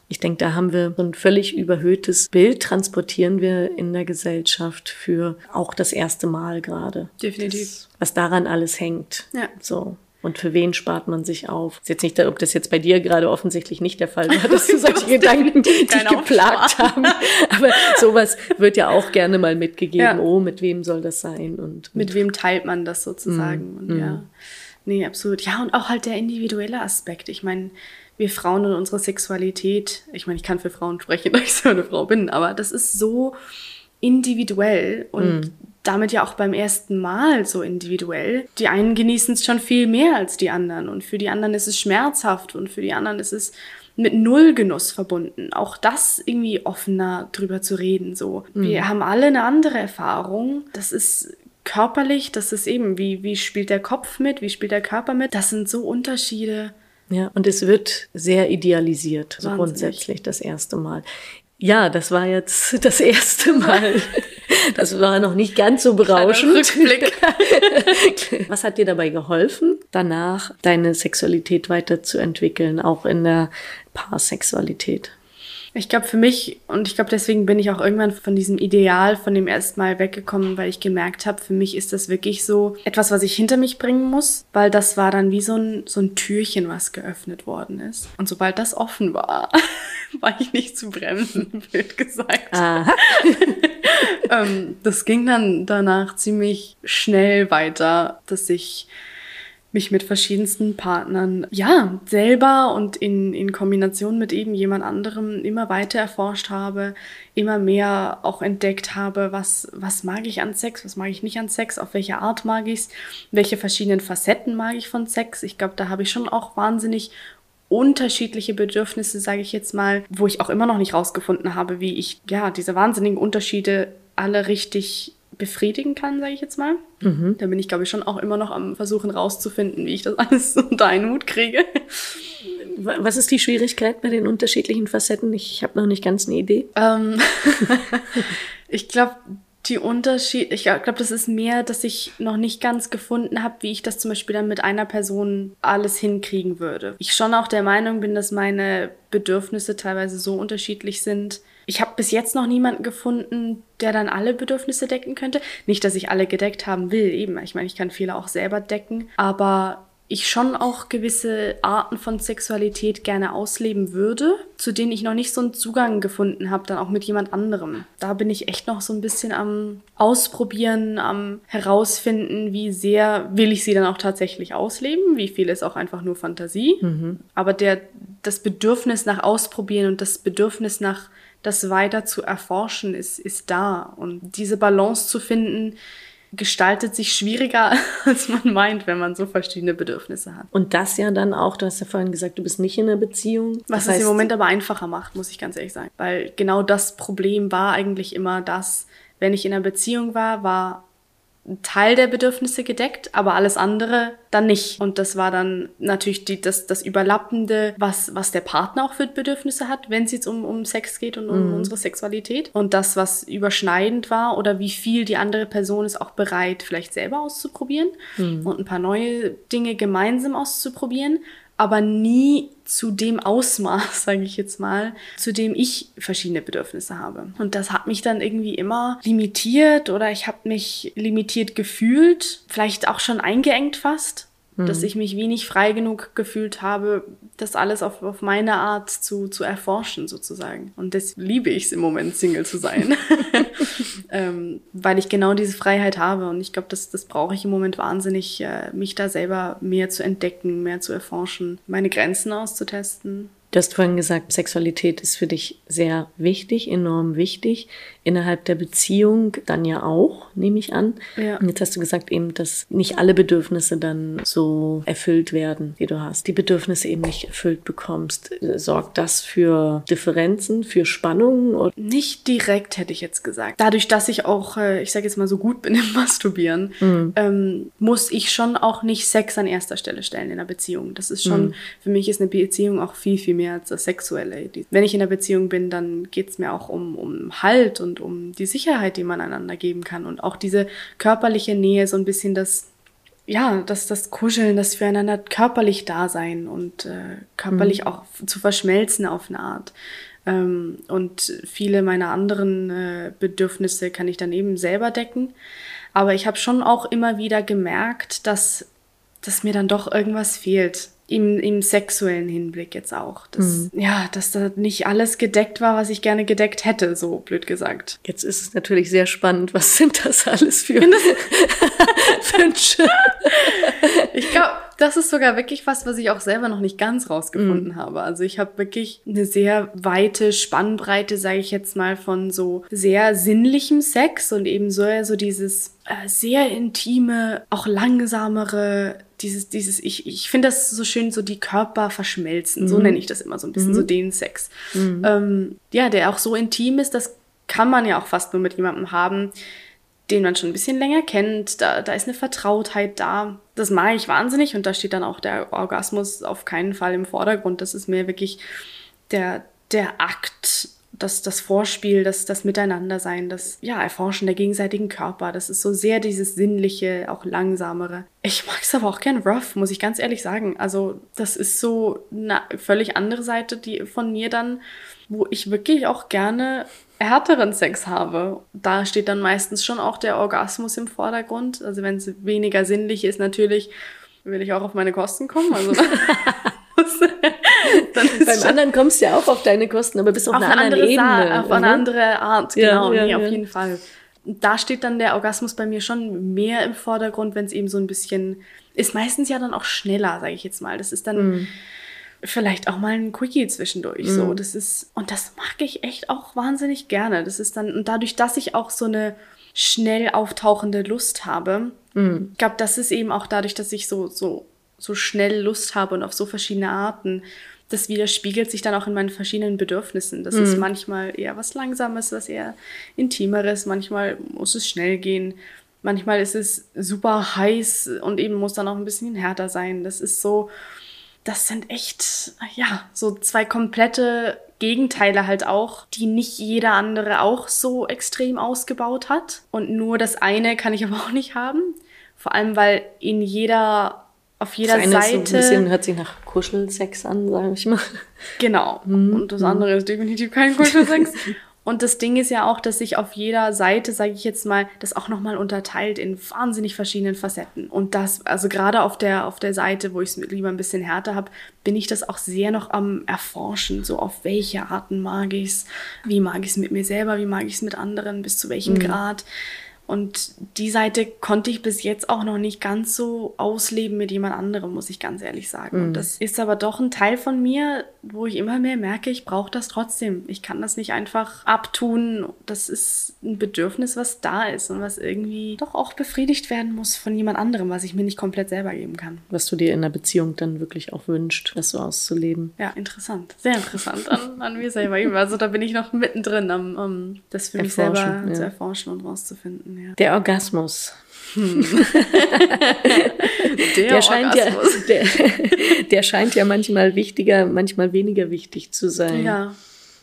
ich denke, da haben wir ein völlig überhöhtes Bild, transportieren wir in der Gesellschaft für auch das erste Mal gerade. Definitiv. Das, was daran alles hängt. Ja. So. Und für wen spart man sich auf? Ist jetzt nicht, ob das jetzt bei dir gerade offensichtlich nicht der Fall war, dass du solche Gedanken dich geplagt haben. Aber sowas wird ja auch gerne mal mitgegeben. Ja. Oh, mit wem soll das sein? Und, mit wem teilt man das sozusagen? Mm, und mm. ja. Nee, absolut. Ja, und auch halt der individuelle Aspekt. Ich meine, wir Frauen und unsere Sexualität, ich meine, ich kann für Frauen sprechen, da ich so eine Frau bin, aber das ist so individuell und mm. damit ja auch beim ersten Mal so individuell. Die einen genießen es schon viel mehr als die anderen und für die anderen ist es schmerzhaft und für die anderen ist es mit Nullgenuss verbunden. Auch das irgendwie offener drüber zu reden, so. Mm. Wir haben alle eine andere Erfahrung. Das ist körperlich, das ist eben, wie, wie spielt der Kopf mit, wie spielt der Körper mit. Das sind so Unterschiede. Ja, und es wird sehr idealisiert, so grundsätzlich das erste Mal. Ja, das war jetzt das erste Mal. Das war noch nicht ganz so berauschend. Was hat dir dabei geholfen, danach deine Sexualität weiterzuentwickeln, auch in der Paarsexualität? Ich glaube für mich, und ich glaube deswegen bin ich auch irgendwann von diesem Ideal von dem ersten Mal weggekommen, weil ich gemerkt habe, für mich ist das wirklich so etwas, was ich hinter mich bringen muss, weil das war dann wie so ein, so ein Türchen, was geöffnet worden ist. Und sobald das offen war, war ich nicht zu bremsen, blöd gesagt. ähm, das ging dann danach ziemlich schnell weiter, dass ich mich mit verschiedensten Partnern, ja, selber und in, in Kombination mit eben jemand anderem immer weiter erforscht habe, immer mehr auch entdeckt habe, was, was mag ich an Sex, was mag ich nicht an Sex, auf welche Art mag ich es, welche verschiedenen Facetten mag ich von Sex. Ich glaube, da habe ich schon auch wahnsinnig unterschiedliche Bedürfnisse, sage ich jetzt mal, wo ich auch immer noch nicht rausgefunden habe, wie ich ja diese wahnsinnigen Unterschiede alle richtig befriedigen kann, sage ich jetzt mal. Mhm. Da bin ich, glaube ich, schon auch immer noch am Versuchen rauszufinden, wie ich das alles unter einen Hut kriege. Was ist die Schwierigkeit bei den unterschiedlichen Facetten? Ich habe noch nicht ganz eine Idee. Ähm, ich glaube, die Unterschied, ich glaube, das ist mehr, dass ich noch nicht ganz gefunden habe, wie ich das zum Beispiel dann mit einer Person alles hinkriegen würde. Ich schon auch der Meinung bin, dass meine Bedürfnisse teilweise so unterschiedlich sind, ich habe bis jetzt noch niemanden gefunden, der dann alle Bedürfnisse decken könnte. Nicht, dass ich alle gedeckt haben will, eben. Ich meine, ich kann viele auch selber decken, aber ich schon auch gewisse Arten von Sexualität gerne ausleben würde, zu denen ich noch nicht so einen Zugang gefunden habe, dann auch mit jemand anderem. Da bin ich echt noch so ein bisschen am Ausprobieren, am herausfinden, wie sehr will ich sie dann auch tatsächlich ausleben, wie viel ist auch einfach nur Fantasie. Mhm. Aber der, das Bedürfnis nach Ausprobieren und das Bedürfnis nach das weiter zu erforschen, ist, ist da. Und diese Balance zu finden, gestaltet sich schwieriger, als man meint, wenn man so verschiedene Bedürfnisse hat. Und das ja dann auch, du hast ja vorhin gesagt, du bist nicht in einer Beziehung. Was es im Moment aber einfacher macht, muss ich ganz ehrlich sagen. Weil genau das Problem war eigentlich immer das, wenn ich in einer Beziehung war, war ein Teil der Bedürfnisse gedeckt, aber alles andere dann nicht. Und das war dann natürlich die, das, das Überlappende, was, was der Partner auch für Bedürfnisse hat, wenn es jetzt um, um Sex geht und um mhm. unsere Sexualität. Und das, was überschneidend war oder wie viel die andere Person ist auch bereit, vielleicht selber auszuprobieren mhm. und ein paar neue Dinge gemeinsam auszuprobieren aber nie zu dem Ausmaß, sage ich jetzt mal, zu dem ich verschiedene Bedürfnisse habe. Und das hat mich dann irgendwie immer limitiert oder ich habe mich limitiert gefühlt, vielleicht auch schon eingeengt fast mhm. dass ich mich wenig frei genug gefühlt habe, das alles auf, auf meine Art zu, zu erforschen sozusagen. Und das liebe ich es im Moment, Single zu sein, ähm, weil ich genau diese Freiheit habe. Und ich glaube, das, das brauche ich im Moment wahnsinnig, äh, mich da selber mehr zu entdecken, mehr zu erforschen, meine Grenzen auszutesten Du hast vorhin gesagt, Sexualität ist für dich sehr wichtig, enorm wichtig. Innerhalb der Beziehung dann ja auch, nehme ich an. Ja. Und jetzt hast du gesagt eben, dass nicht alle Bedürfnisse dann so erfüllt werden, die du hast. Die Bedürfnisse eben nicht erfüllt bekommst. Sorgt das für Differenzen, für Spannungen? Oder? Nicht direkt, hätte ich jetzt gesagt. Dadurch, dass ich auch, äh, ich sage jetzt mal so gut bin im Masturbieren, ähm, muss ich schon auch nicht Sex an erster Stelle stellen in einer Beziehung. Das ist schon, für mich ist eine Beziehung auch viel, viel mehr als das Sexuelle. Wenn ich in einer Beziehung bin, dann geht es mir auch um, um Halt und um die Sicherheit, die man einander geben kann. Und auch diese körperliche Nähe, so ein bisschen das, ja, das, das Kuscheln, das füreinander körperlich da sein und äh, körperlich auch zu verschmelzen auf eine Art. Ähm, und viele meiner anderen äh, Bedürfnisse kann ich dann eben selber decken. Aber ich habe schon auch immer wieder gemerkt, dass, dass mir dann doch irgendwas fehlt. Im, Im sexuellen Hinblick jetzt auch. Dass, Ja, dass da nicht alles gedeckt war, was ich gerne gedeckt hätte, so blöd gesagt. Jetzt ist es natürlich sehr spannend. Was sind das alles für Wünsche? Ich glaube, das ist sogar wirklich was, was ich auch selber noch nicht ganz rausgefunden habe. Also ich habe wirklich eine sehr weite Spannbreite, sage ich jetzt mal, von so sehr sinnlichem Sex und eben so, so dieses äh, sehr intime, auch langsamere, dieses, dieses, ich, ich finde das so schön, so die Körper verschmelzen. So nenne ich das immer so ein bisschen, so den Sex. Ähm, ja, der auch so intim ist, das kann man ja auch fast nur mit jemandem haben, den man schon ein bisschen länger kennt. Da, da ist eine Vertrautheit da. Das mag ich wahnsinnig und da steht dann auch der Orgasmus auf keinen Fall im Vordergrund. Das ist mehr wirklich der, der Akt, das, das Vorspiel, das, das Miteinandersein, das ja, Erforschen der gegenseitigen Körper. Das ist so sehr dieses Sinnliche, auch Langsamere. Ich mag es aber auch gern rough, muss ich ganz ehrlich sagen. Also, das ist so eine völlig andere Seite die von mir dann, wo ich wirklich auch gerne härteren Sex habe. Da steht dann meistens schon auch der Orgasmus im Vordergrund. Also wenn es weniger sinnlich ist, natürlich will ich auch auf meine Kosten kommen. Also ist Beim anderen kommst du ja auch auf deine Kosten, aber bist auf, auf einer anderen andere Ebene. Sa- auf eine ne? andere Art, genau, ja, nee, ja. auf jeden Fall. Da steht dann der Orgasmus bei mir schon mehr im Vordergrund, wenn es eben so ein bisschen ist meistens ja dann auch schneller, sage ich jetzt mal. Das ist dann Mhm. vielleicht auch mal ein Quickie zwischendurch. So, das ist und das mag ich echt auch wahnsinnig gerne. Das ist dann und dadurch, dass ich auch so eine schnell auftauchende Lust habe, Mhm. ich glaube, das ist eben auch dadurch, dass ich so so so schnell Lust habe und auf so verschiedene Arten. Das widerspiegelt sich dann auch in meinen verschiedenen Bedürfnissen. Das ist manchmal eher was Langsames, was eher Intimeres. Manchmal muss es schnell gehen. Manchmal ist es super heiß und eben muss dann auch ein bisschen härter sein. Das ist so, das sind echt, ja, so zwei komplette Gegenteile halt auch, die nicht jeder andere auch so extrem ausgebaut hat. Und nur das eine kann ich aber auch nicht haben. Vor allem, weil in jeder, auf jeder Das eine ist so Seite. ein bisschen, hört sich nach Kuschelsex an, sage ich mal. Genau. Mhm. Und das andere ist definitiv kein Kuschelsex. Und das Ding ist ja auch, dass sich auf jeder Seite, sage ich jetzt mal, das auch nochmal unterteilt in wahnsinnig verschiedenen Facetten. Und das, also gerade auf der, auf der Seite, wo ich es lieber ein bisschen härter habe, bin ich das auch sehr noch am Erforschen. So auf welche Arten mag ich es, wie mag ich es mit mir selber, wie mag ich es mit anderen, bis zu Mhm. welchem Grad. Und die Seite konnte ich bis jetzt auch noch nicht ganz so ausleben mit jemand anderem, muss ich ganz ehrlich sagen. Und das ist aber doch ein Teil von mir, wo ich immer mehr merke, ich brauche das trotzdem. Ich kann das nicht einfach abtun. Das ist ein Bedürfnis, was da ist und was irgendwie doch auch befriedigt werden muss von jemand anderem, was ich mir nicht komplett selber geben kann. Was du dir in einer Beziehung dann wirklich auch wünscht, das so auszuleben. Ja, interessant. Sehr interessant an, an mir selber. Also da bin ich noch mittendrin, am, am das für mich selber ja. zu erforschen und rauszufinden. Ja. Der Orgasmus. Der, Der scheint, ja, Orgasmus. der, der scheint ja manchmal wichtiger, manchmal weniger wichtig zu sein. Ja.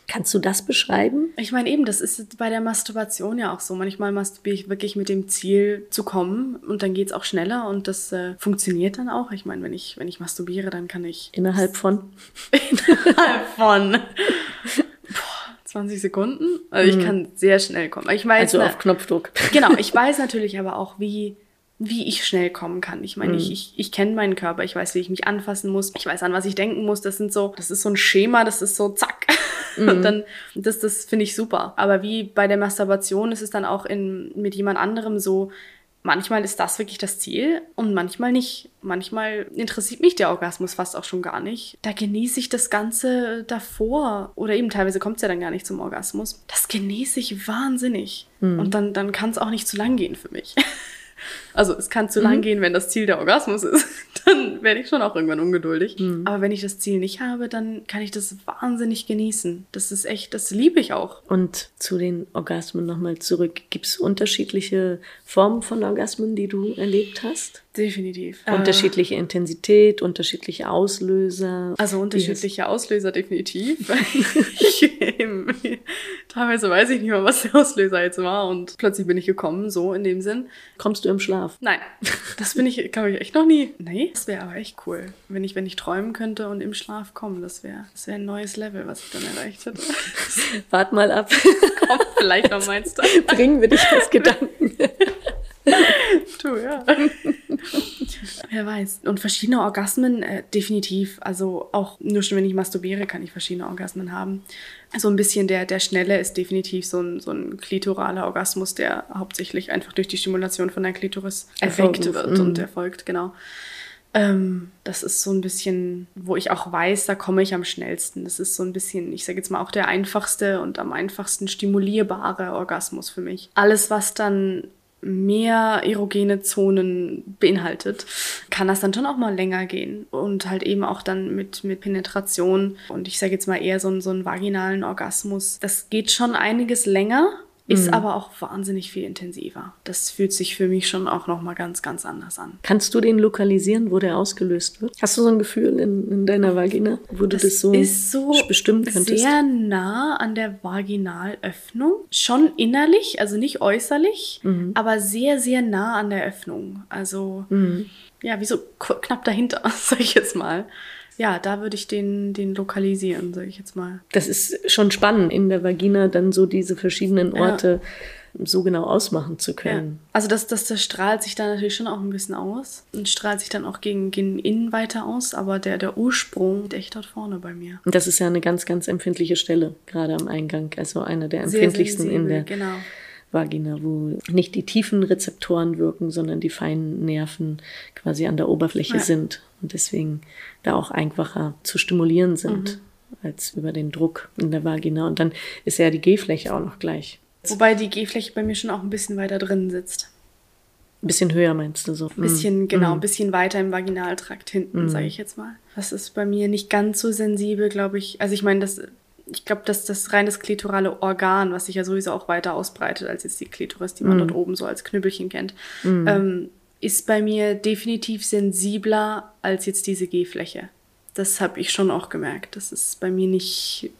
Kannst du das beschreiben? Ich meine eben, das ist bei der Masturbation ja auch so. Manchmal masturbiere ich wirklich mit dem Ziel zu kommen und dann geht's auch schneller und das äh, funktioniert dann auch. Ich meine, wenn ich, wenn ich masturbiere, dann kann ich Innerhalb von? innerhalb von 20 Sekunden, also ich kann sehr schnell kommen. Ich weiß, Also auf Knopfdruck. genau, ich weiß natürlich aber auch, wie, wie ich schnell kommen kann. Ich meine, ich, ich, ich kenne meinen Körper, ich weiß, wie ich mich anfassen muss, ich weiß, an was ich denken muss. Das sind so, das ist so ein Schema, das ist so zack. Und dann, das, das finde ich super. Aber wie bei der Masturbation ist es dann auch in, mit jemand anderem so, manchmal ist das wirklich das Ziel und manchmal nicht. Manchmal interessiert mich der Orgasmus fast auch schon gar nicht. Da genieße ich das Ganze davor. Oder eben teilweise kommt es ja dann gar nicht zum Orgasmus. Das genieße ich wahnsinnig. Mhm. Und dann, dann kann es auch nicht zu lang gehen für mich. Also es kann zu mhm. lang gehen, wenn das Ziel der Orgasmus ist. Dann werde ich schon auch irgendwann ungeduldig. Mhm. Aber wenn ich das Ziel nicht habe, dann kann ich das wahnsinnig genießen. Das ist echt, das liebe ich auch. Und zu den Orgasmen nochmal zurück. Gibt es unterschiedliche Formen von Orgasmen, die du erlebt hast? Definitiv. Unterschiedliche Intensität, unterschiedliche Auslöser. Also unterschiedliche Auslöser, definitiv. teilweise weiß ich nicht mehr, was der Auslöser jetzt war und plötzlich bin ich gekommen, so in dem Sinn. Kommst du im Schlaf? Nein, das bin ich, glaube ich, echt noch nie. Nee, das wäre aber echt cool, wenn ich, wenn ich träumen könnte und im Schlaf kommen. Das wäre das wär ein neues Level, was ich dann erreicht hätte. Wart mal ab. Kommt vielleicht noch meinst du. Bringen wir dich aus Gedanken. du, ja. Wer weiß. Und verschiedene Orgasmen, äh, definitiv. Also auch nur schon, wenn ich masturbiere, kann ich verschiedene Orgasmen haben. So ein bisschen der, der schnelle ist definitiv so ein, so ein klitoraler Orgasmus, der hauptsächlich einfach durch die Stimulation von der Klitoris erweckt wird und mhm. erfolgt, genau. Ähm, das ist so ein bisschen, wo ich auch weiß, da komme ich am schnellsten. Das ist so ein bisschen, ich sage jetzt mal, auch der einfachste und am einfachsten stimulierbare Orgasmus für mich. Alles, was dann mehr erogene Zonen beinhaltet, kann das dann schon auch mal länger gehen. Und halt eben auch dann mit, mit Penetration und ich sage jetzt mal eher so, so einen vaginalen Orgasmus. Das geht schon einiges länger, ist mhm. aber auch wahnsinnig viel intensiver. Das fühlt sich für mich schon auch nochmal ganz, ganz anders an. Kannst du den lokalisieren, wo der ausgelöst wird? Hast du so ein Gefühl in, in deiner Vagina, wo du das, das so, ist so bestimmen könntest? Sehr nah an der Vaginalöffnung. Schon innerlich, also nicht äußerlich, mhm. aber sehr, sehr nah an der Öffnung. Also, mhm. ja, wie so knapp dahinter, sag ich jetzt mal ja, da würde ich den, den lokalisieren, sage ich jetzt mal. Das ist schon spannend, in der Vagina dann so diese verschiedenen Orte ja. so genau ausmachen zu können. Ja. Also das, das, das strahlt sich dann natürlich schon auch ein bisschen aus und strahlt sich dann auch gegen, gegen innen weiter aus, aber der, der Ursprung ist echt dort vorne bei mir. Und das ist ja eine ganz, ganz empfindliche Stelle, gerade am Eingang. Also eine der empfindlichsten in der. Genau. Vagina, wo nicht die tiefen Rezeptoren wirken, sondern die feinen Nerven quasi an der Oberfläche ja. sind und deswegen da auch einfacher zu stimulieren sind mhm. als über den Druck in der Vagina. Und dann ist ja die G-Fläche auch noch gleich. Wobei die G-Fläche bei mir schon auch ein bisschen weiter drin sitzt. Ein bisschen höher meinst du so? Ein bisschen, mhm. genau, ein bisschen weiter im Vaginaltrakt hinten, mhm. sage ich jetzt mal. Das ist bei mir nicht ganz so sensibel, glaube ich. Also ich meine, das, ich glaube, dass das rein das klitorale Organ, was sich ja sowieso auch weiter ausbreitet als jetzt die Klitoris, die man mhm. dort oben so als Knüppelchen kennt, mhm. ähm, ist bei mir definitiv sensibler als jetzt diese G-Fläche. Das habe ich schon auch gemerkt. Das ist bei mir nicht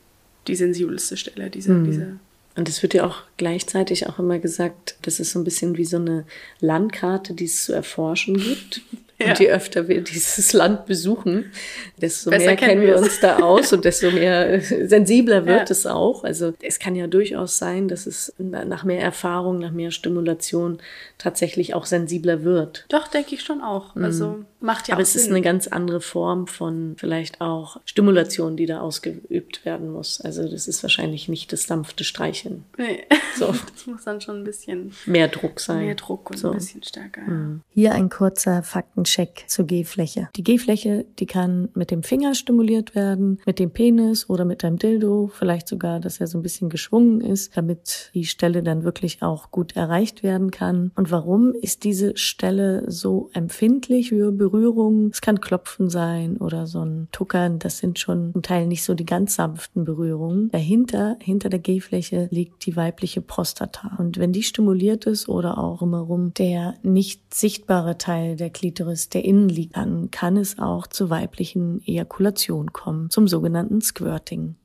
die sensibelste Stelle, diese, mhm. diese und es wird ja auch gleichzeitig auch immer gesagt, das ist so ein bisschen wie so eine Landkarte, die es zu erforschen gibt. Ja. Und je öfter wir dieses Land besuchen, desto Besser mehr kennen wir uns da aus und desto mehr sensibler wird ja. es auch. Also es kann ja durchaus sein, dass es nach mehr Erfahrung, nach mehr Stimulation tatsächlich auch sensibler wird. Doch, denke ich schon auch. Mhm. Also macht ja Aber es ist eine ganz andere Form von vielleicht auch Stimulation, die da ausgeübt werden muss. Also das ist wahrscheinlich nicht das sanfte Streicheln. Nee. So. Das muss dann schon ein bisschen mehr Druck sein. Mehr Druck und so. ein bisschen stärker. Mhm. Hier ein kurzer Faktencheck zur G-Fläche. Die G-Fläche, die kann mit dem Finger stimuliert werden, mit dem Penis oder mit einem Dildo, vielleicht sogar, dass er so ein bisschen geschwungen ist, damit die Stelle dann wirklich auch gut erreicht werden kann. Und warum ist diese Stelle so empfindlich für Berührungen? Es kann Klopfen sein oder so ein Tuckern. Das sind schon zum Teil nicht so die ganz sanften Berührungen. Dahinter, hinter der G-Fläche liegt die weibliche Prostata. Und wenn die stimuliert ist oder auch drumherum der nicht sichtbare Teil der Klitoris, der innen liegt, dann kann es auch zu weiblichen Ejakulation kommen, zum sogenannten Squirting.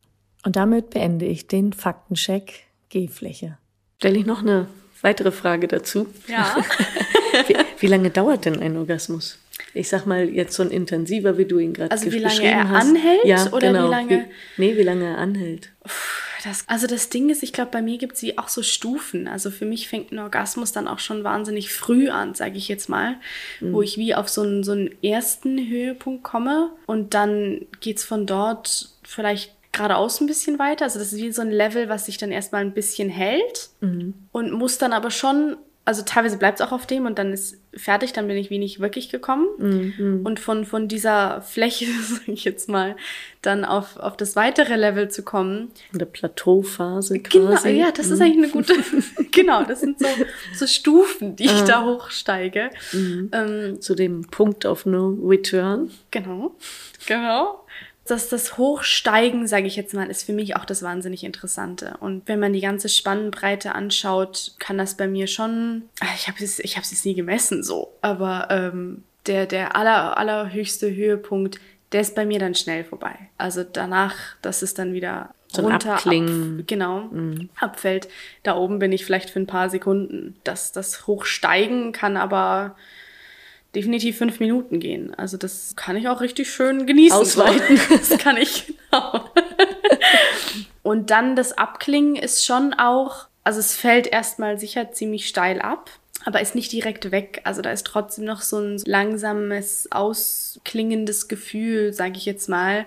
Und damit beende ich den Faktencheck G-Fläche. Stelle ich noch eine weitere Frage dazu. Ja. wie, wie, lange dauert denn ein Orgasmus? Ich sag mal jetzt so ein intensiver, wie du ihn gerade also beschrieben hast. Also wie lange er anhält ja, oder genau. wie lange? Wie, nee, wie lange er anhält. Das, also das Ding ist, ich glaube, bei mir gibt es auch so Stufen. Also für mich fängt ein Orgasmus dann auch schon wahnsinnig früh an, sage ich jetzt mal, mhm. wo ich wie auf so einen, so einen ersten Höhepunkt komme und dann geht es von dort vielleicht geradeaus ein bisschen weiter. Also das ist wie so ein Level, was sich dann erstmal ein bisschen hält mhm. und muss dann aber schon also teilweise bleibt es auch auf dem und dann ist fertig, dann bin ich wenig wirklich gekommen. Mhm. Und von, von dieser Fläche, sage ich jetzt mal, dann auf, auf das weitere Level zu kommen. Eine Plateauphase genau, quasi. Genau, ja, das ist eigentlich eine gute, genau, das sind so, so Stufen, die ich ah. da hochsteige. Mhm. Ähm, zu dem Punkt of No Return. Genau, genau dass das Hochsteigen, sage ich jetzt mal, ist für mich auch das wahnsinnig Interessante. Und wenn man die ganze Spannbreite anschaut, kann das bei mir schon, ah, ich habe es, ich habe es nie gemessen so, aber ähm, der der aller allerhöchste Höhepunkt, der ist bei mir dann schnell vorbei. Also danach, dass es dann wieder so runter ab, genau mhm. abfällt. Da oben bin ich vielleicht für ein paar Sekunden. Das das Hochsteigen kann aber definitiv fünf Minuten gehen. Also das kann ich auch richtig schön genießen. Ausweiten. Das kann ich, genau. Und dann das Abklingen ist schon auch, also es fällt erstmal sicher ziemlich steil ab, aber ist nicht direkt weg. Also da ist trotzdem noch so ein langsames, ausklingendes Gefühl, sage ich jetzt mal,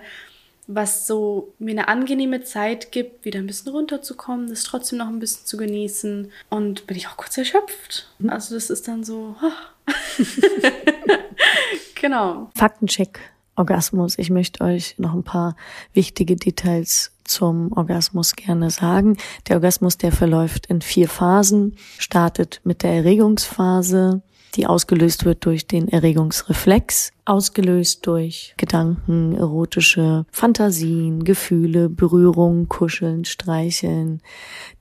was so mir eine angenehme Zeit gibt, wieder ein bisschen runterzukommen, das trotzdem noch ein bisschen zu genießen. Und bin ich auch kurz erschöpft. Also das ist dann so, oh, genau. Faktencheck. Orgasmus. Ich möchte euch noch ein paar wichtige Details zum Orgasmus gerne sagen. Der Orgasmus, der verläuft in vier Phasen, startet mit der Erregungsphase, die ausgelöst wird durch den Erregungsreflex, ausgelöst durch Gedanken, erotische Fantasien, Gefühle, Berührung, Kuscheln, Streicheln.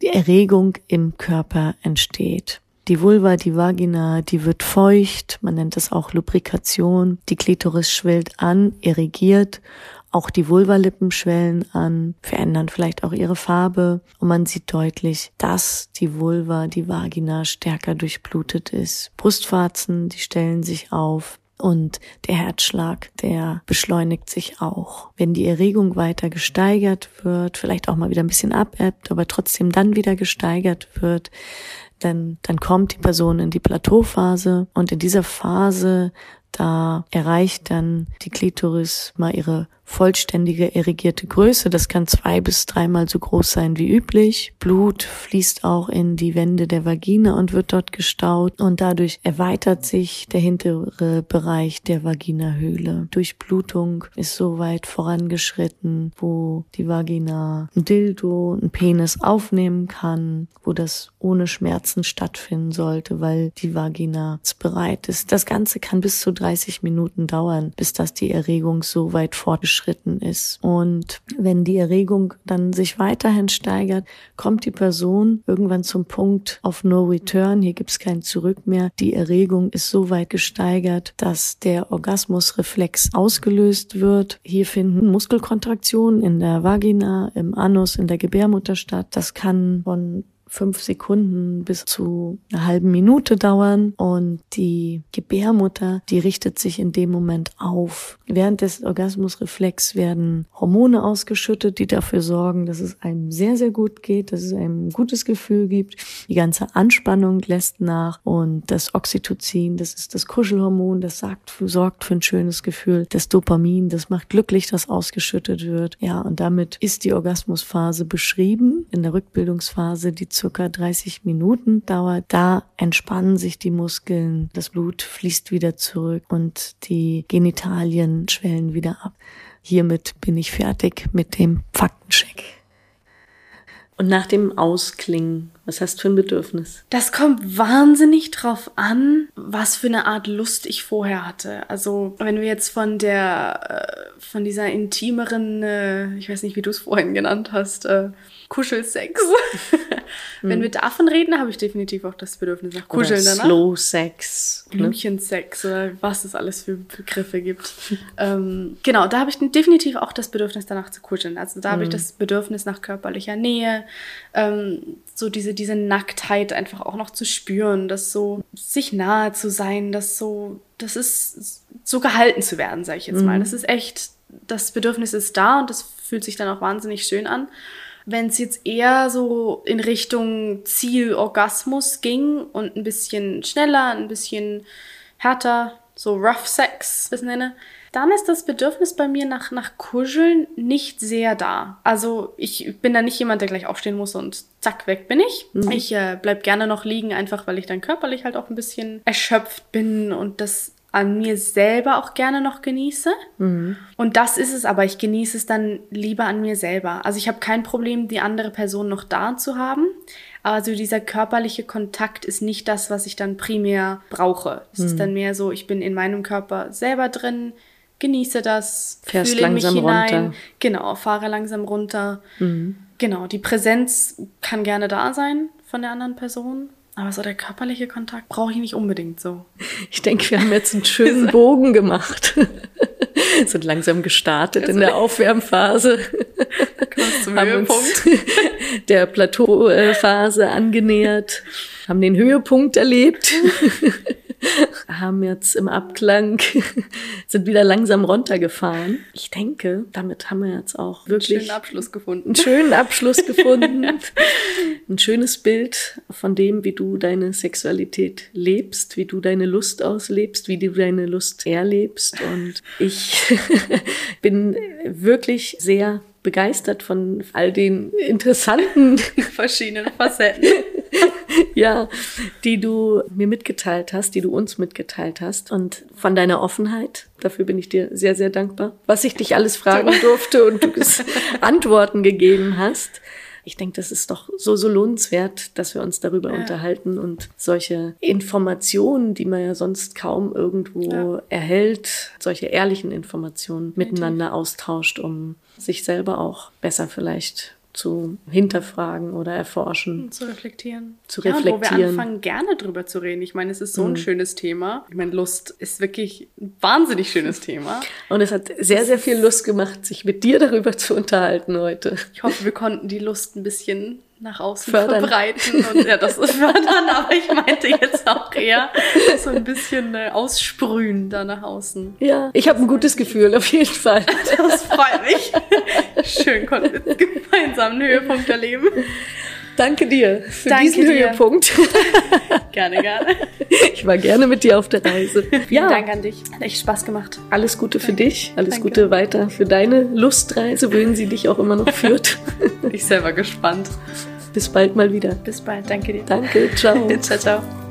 Die Erregung im Körper entsteht. Die Vulva, die Vagina, die wird feucht, man nennt es auch Lubrikation. Die Klitoris schwillt an, irrigiert. Auch die Vulvalippen schwellen an, verändern vielleicht auch ihre Farbe und man sieht deutlich, dass die Vulva, die Vagina stärker durchblutet ist. Brustwarzen, die stellen sich auf, und der Herzschlag, der beschleunigt sich auch. Wenn die Erregung weiter gesteigert wird, vielleicht auch mal wieder ein bisschen abebbt, aber trotzdem dann wieder gesteigert wird, denn dann kommt die Person in die Plateauphase und in dieser Phase, da erreicht dann die Klitoris mal ihre vollständige erigierte Größe. Das kann zwei bis dreimal so groß sein wie üblich. Blut fließt auch in die Wände der Vagina und wird dort gestaut und dadurch erweitert sich der hintere Bereich der Vaginahöhle. Durchblutung ist so weit vorangeschritten, wo die Vagina ein Dildo, ein Penis aufnehmen kann, wo das ohne Schmerzen stattfinden sollte, weil die Vagina bereit ist. Das Ganze kann bis zu 30 Minuten dauern, bis das die Erregung so weit fortgeschritten fortgeschritten ist. Und wenn die Erregung dann sich weiterhin steigert, kommt die Person irgendwann zum Punkt auf No Return. Hier gibt es kein Zurück mehr. Die Erregung ist so weit gesteigert, dass der Orgasmusreflex ausgelöst wird. Hier finden Muskelkontraktionen in der Vagina, im Anus, in der Gebärmutter statt. Das kann von fünf Sekunden bis zu einer halben Minute dauern und die Gebärmutter, die richtet sich in dem Moment auf. Während des Orgasmusreflex werden Hormone ausgeschüttet, die dafür sorgen, dass es einem sehr, sehr gut geht, dass es einem ein gutes Gefühl gibt. Die ganze Anspannung lässt nach und das Oxytocin, das ist das Kuschelhormon, das sagt, sorgt für ein schönes Gefühl. Das Dopamin, das macht glücklich, dass ausgeschüttet wird. Ja, und damit ist die Orgasmusphase beschrieben in der Rückbildungsphase, die circa 30 Minuten dauert. Da entspannen sich die Muskeln, das Blut fließt wieder zurück und die Genitalien schwellen wieder ab. Hiermit bin ich fertig mit dem Faktencheck. Und nach dem Ausklingen, was hast du für ein Bedürfnis? Das kommt wahnsinnig drauf an, was für eine Art Lust ich vorher hatte. Also, wenn wir jetzt von der, äh, von dieser intimeren, äh, ich weiß nicht, wie du es vorhin genannt hast, äh, Kuschelsex. Wenn mhm. wir davon reden, habe ich definitiv auch das Bedürfnis nach Kuscheln oder Slow Sex. Ne? Blümchensex oder was es alles für Begriffe gibt. ähm, genau, da habe ich definitiv auch das Bedürfnis danach zu kuscheln. Also da mhm. habe ich mhm. das Bedürfnis nach körperlicher Nähe, ähm, so diese, diese Nacktheit einfach auch noch zu spüren, das so sich nahe zu sein, das so, das ist so gehalten zu werden, sage ich jetzt mal. Mhm. Das ist echt, das Bedürfnis ist da und das fühlt sich dann auch wahnsinnig schön an. Wenn es jetzt eher so in Richtung Ziel Orgasmus ging und ein bisschen schneller, ein bisschen härter, so Rough Sex das nenne, dann ist das Bedürfnis bei mir nach, nach Kuscheln nicht sehr da. Also ich bin da nicht jemand, der gleich aufstehen muss und zack, weg bin ich. Mhm. Ich äh, bleib gerne noch liegen, einfach weil ich dann körperlich halt auch ein bisschen erschöpft bin und das an mir selber auch gerne noch genieße. Mhm. Und das ist es, aber ich genieße es dann lieber an mir selber. Also ich habe kein Problem, die andere Person noch da zu haben. Also dieser körperliche Kontakt ist nicht das, was ich dann primär brauche. Es mhm. ist dann mehr so, ich bin in meinem Körper selber drin, genieße das, Fährst fühle langsam mich hinein. Runter. Genau, fahre langsam runter. Mhm. Genau, die Präsenz kann gerne da sein von der anderen Person. Aber so der körperliche Kontakt brauche ich nicht unbedingt so. Ich denke, wir haben jetzt einen schönen Bogen gemacht. Sind langsam gestartet in der Aufwärmphase. Zum haben Höhepunkt. uns der Plateauphase angenähert, haben den Höhepunkt erlebt haben jetzt im Abklang, sind wieder langsam runtergefahren. Ich denke, damit haben wir jetzt auch wirklich einen schönen Abschluss gefunden. Einen schönen Abschluss gefunden. Ein schönes Bild von dem, wie du deine Sexualität lebst, wie du deine Lust auslebst, wie du deine Lust erlebst. Und ich bin wirklich sehr begeistert von all den interessanten verschiedenen Facetten. ja, die du mir mitgeteilt hast, die du uns mitgeteilt hast und von deiner Offenheit. Dafür bin ich dir sehr, sehr dankbar. Was ich dich alles fragen durfte und du Antworten gegeben hast. Ich denke, das ist doch so, so lohnenswert, dass wir uns darüber ja. unterhalten und solche Informationen, die man ja sonst kaum irgendwo ja. erhält, solche ehrlichen Informationen miteinander austauscht, um sich selber auch besser vielleicht zu hinterfragen oder erforschen. Zu reflektieren. Zu reflektieren. Ja, wo wir anfangen, gerne drüber zu reden. Ich meine, es ist so ein mhm. schönes Thema. Ich meine, Lust ist wirklich ein wahnsinnig schönes Thema. Und es hat sehr, sehr viel Lust gemacht, sich mit dir darüber zu unterhalten heute. Ich hoffe, wir konnten die Lust ein bisschen nach außen fördern. verbreiten und ja, das ist fördern, aber ich meinte jetzt auch eher so ein bisschen äh, aussprühen da nach außen. Ja, ich habe ein gutes Gefühl auf jeden Fall. Das freut mich. Schön konnten wir gemeinsam einen Höhepunkt erleben. Danke dir für Danke diesen dir. Höhepunkt. gerne, gerne. Ich war gerne mit dir auf der Reise. Vielen ja. Dank an dich. Hat echt Spaß gemacht. Alles Gute für Danke. dich. Alles Danke. Gute weiter für deine Lustreise, wohin sie dich auch immer noch führt. Ich selber gespannt. Bis bald mal wieder. Bis bald. Danke dir. Danke. Ciao. ciao, ciao.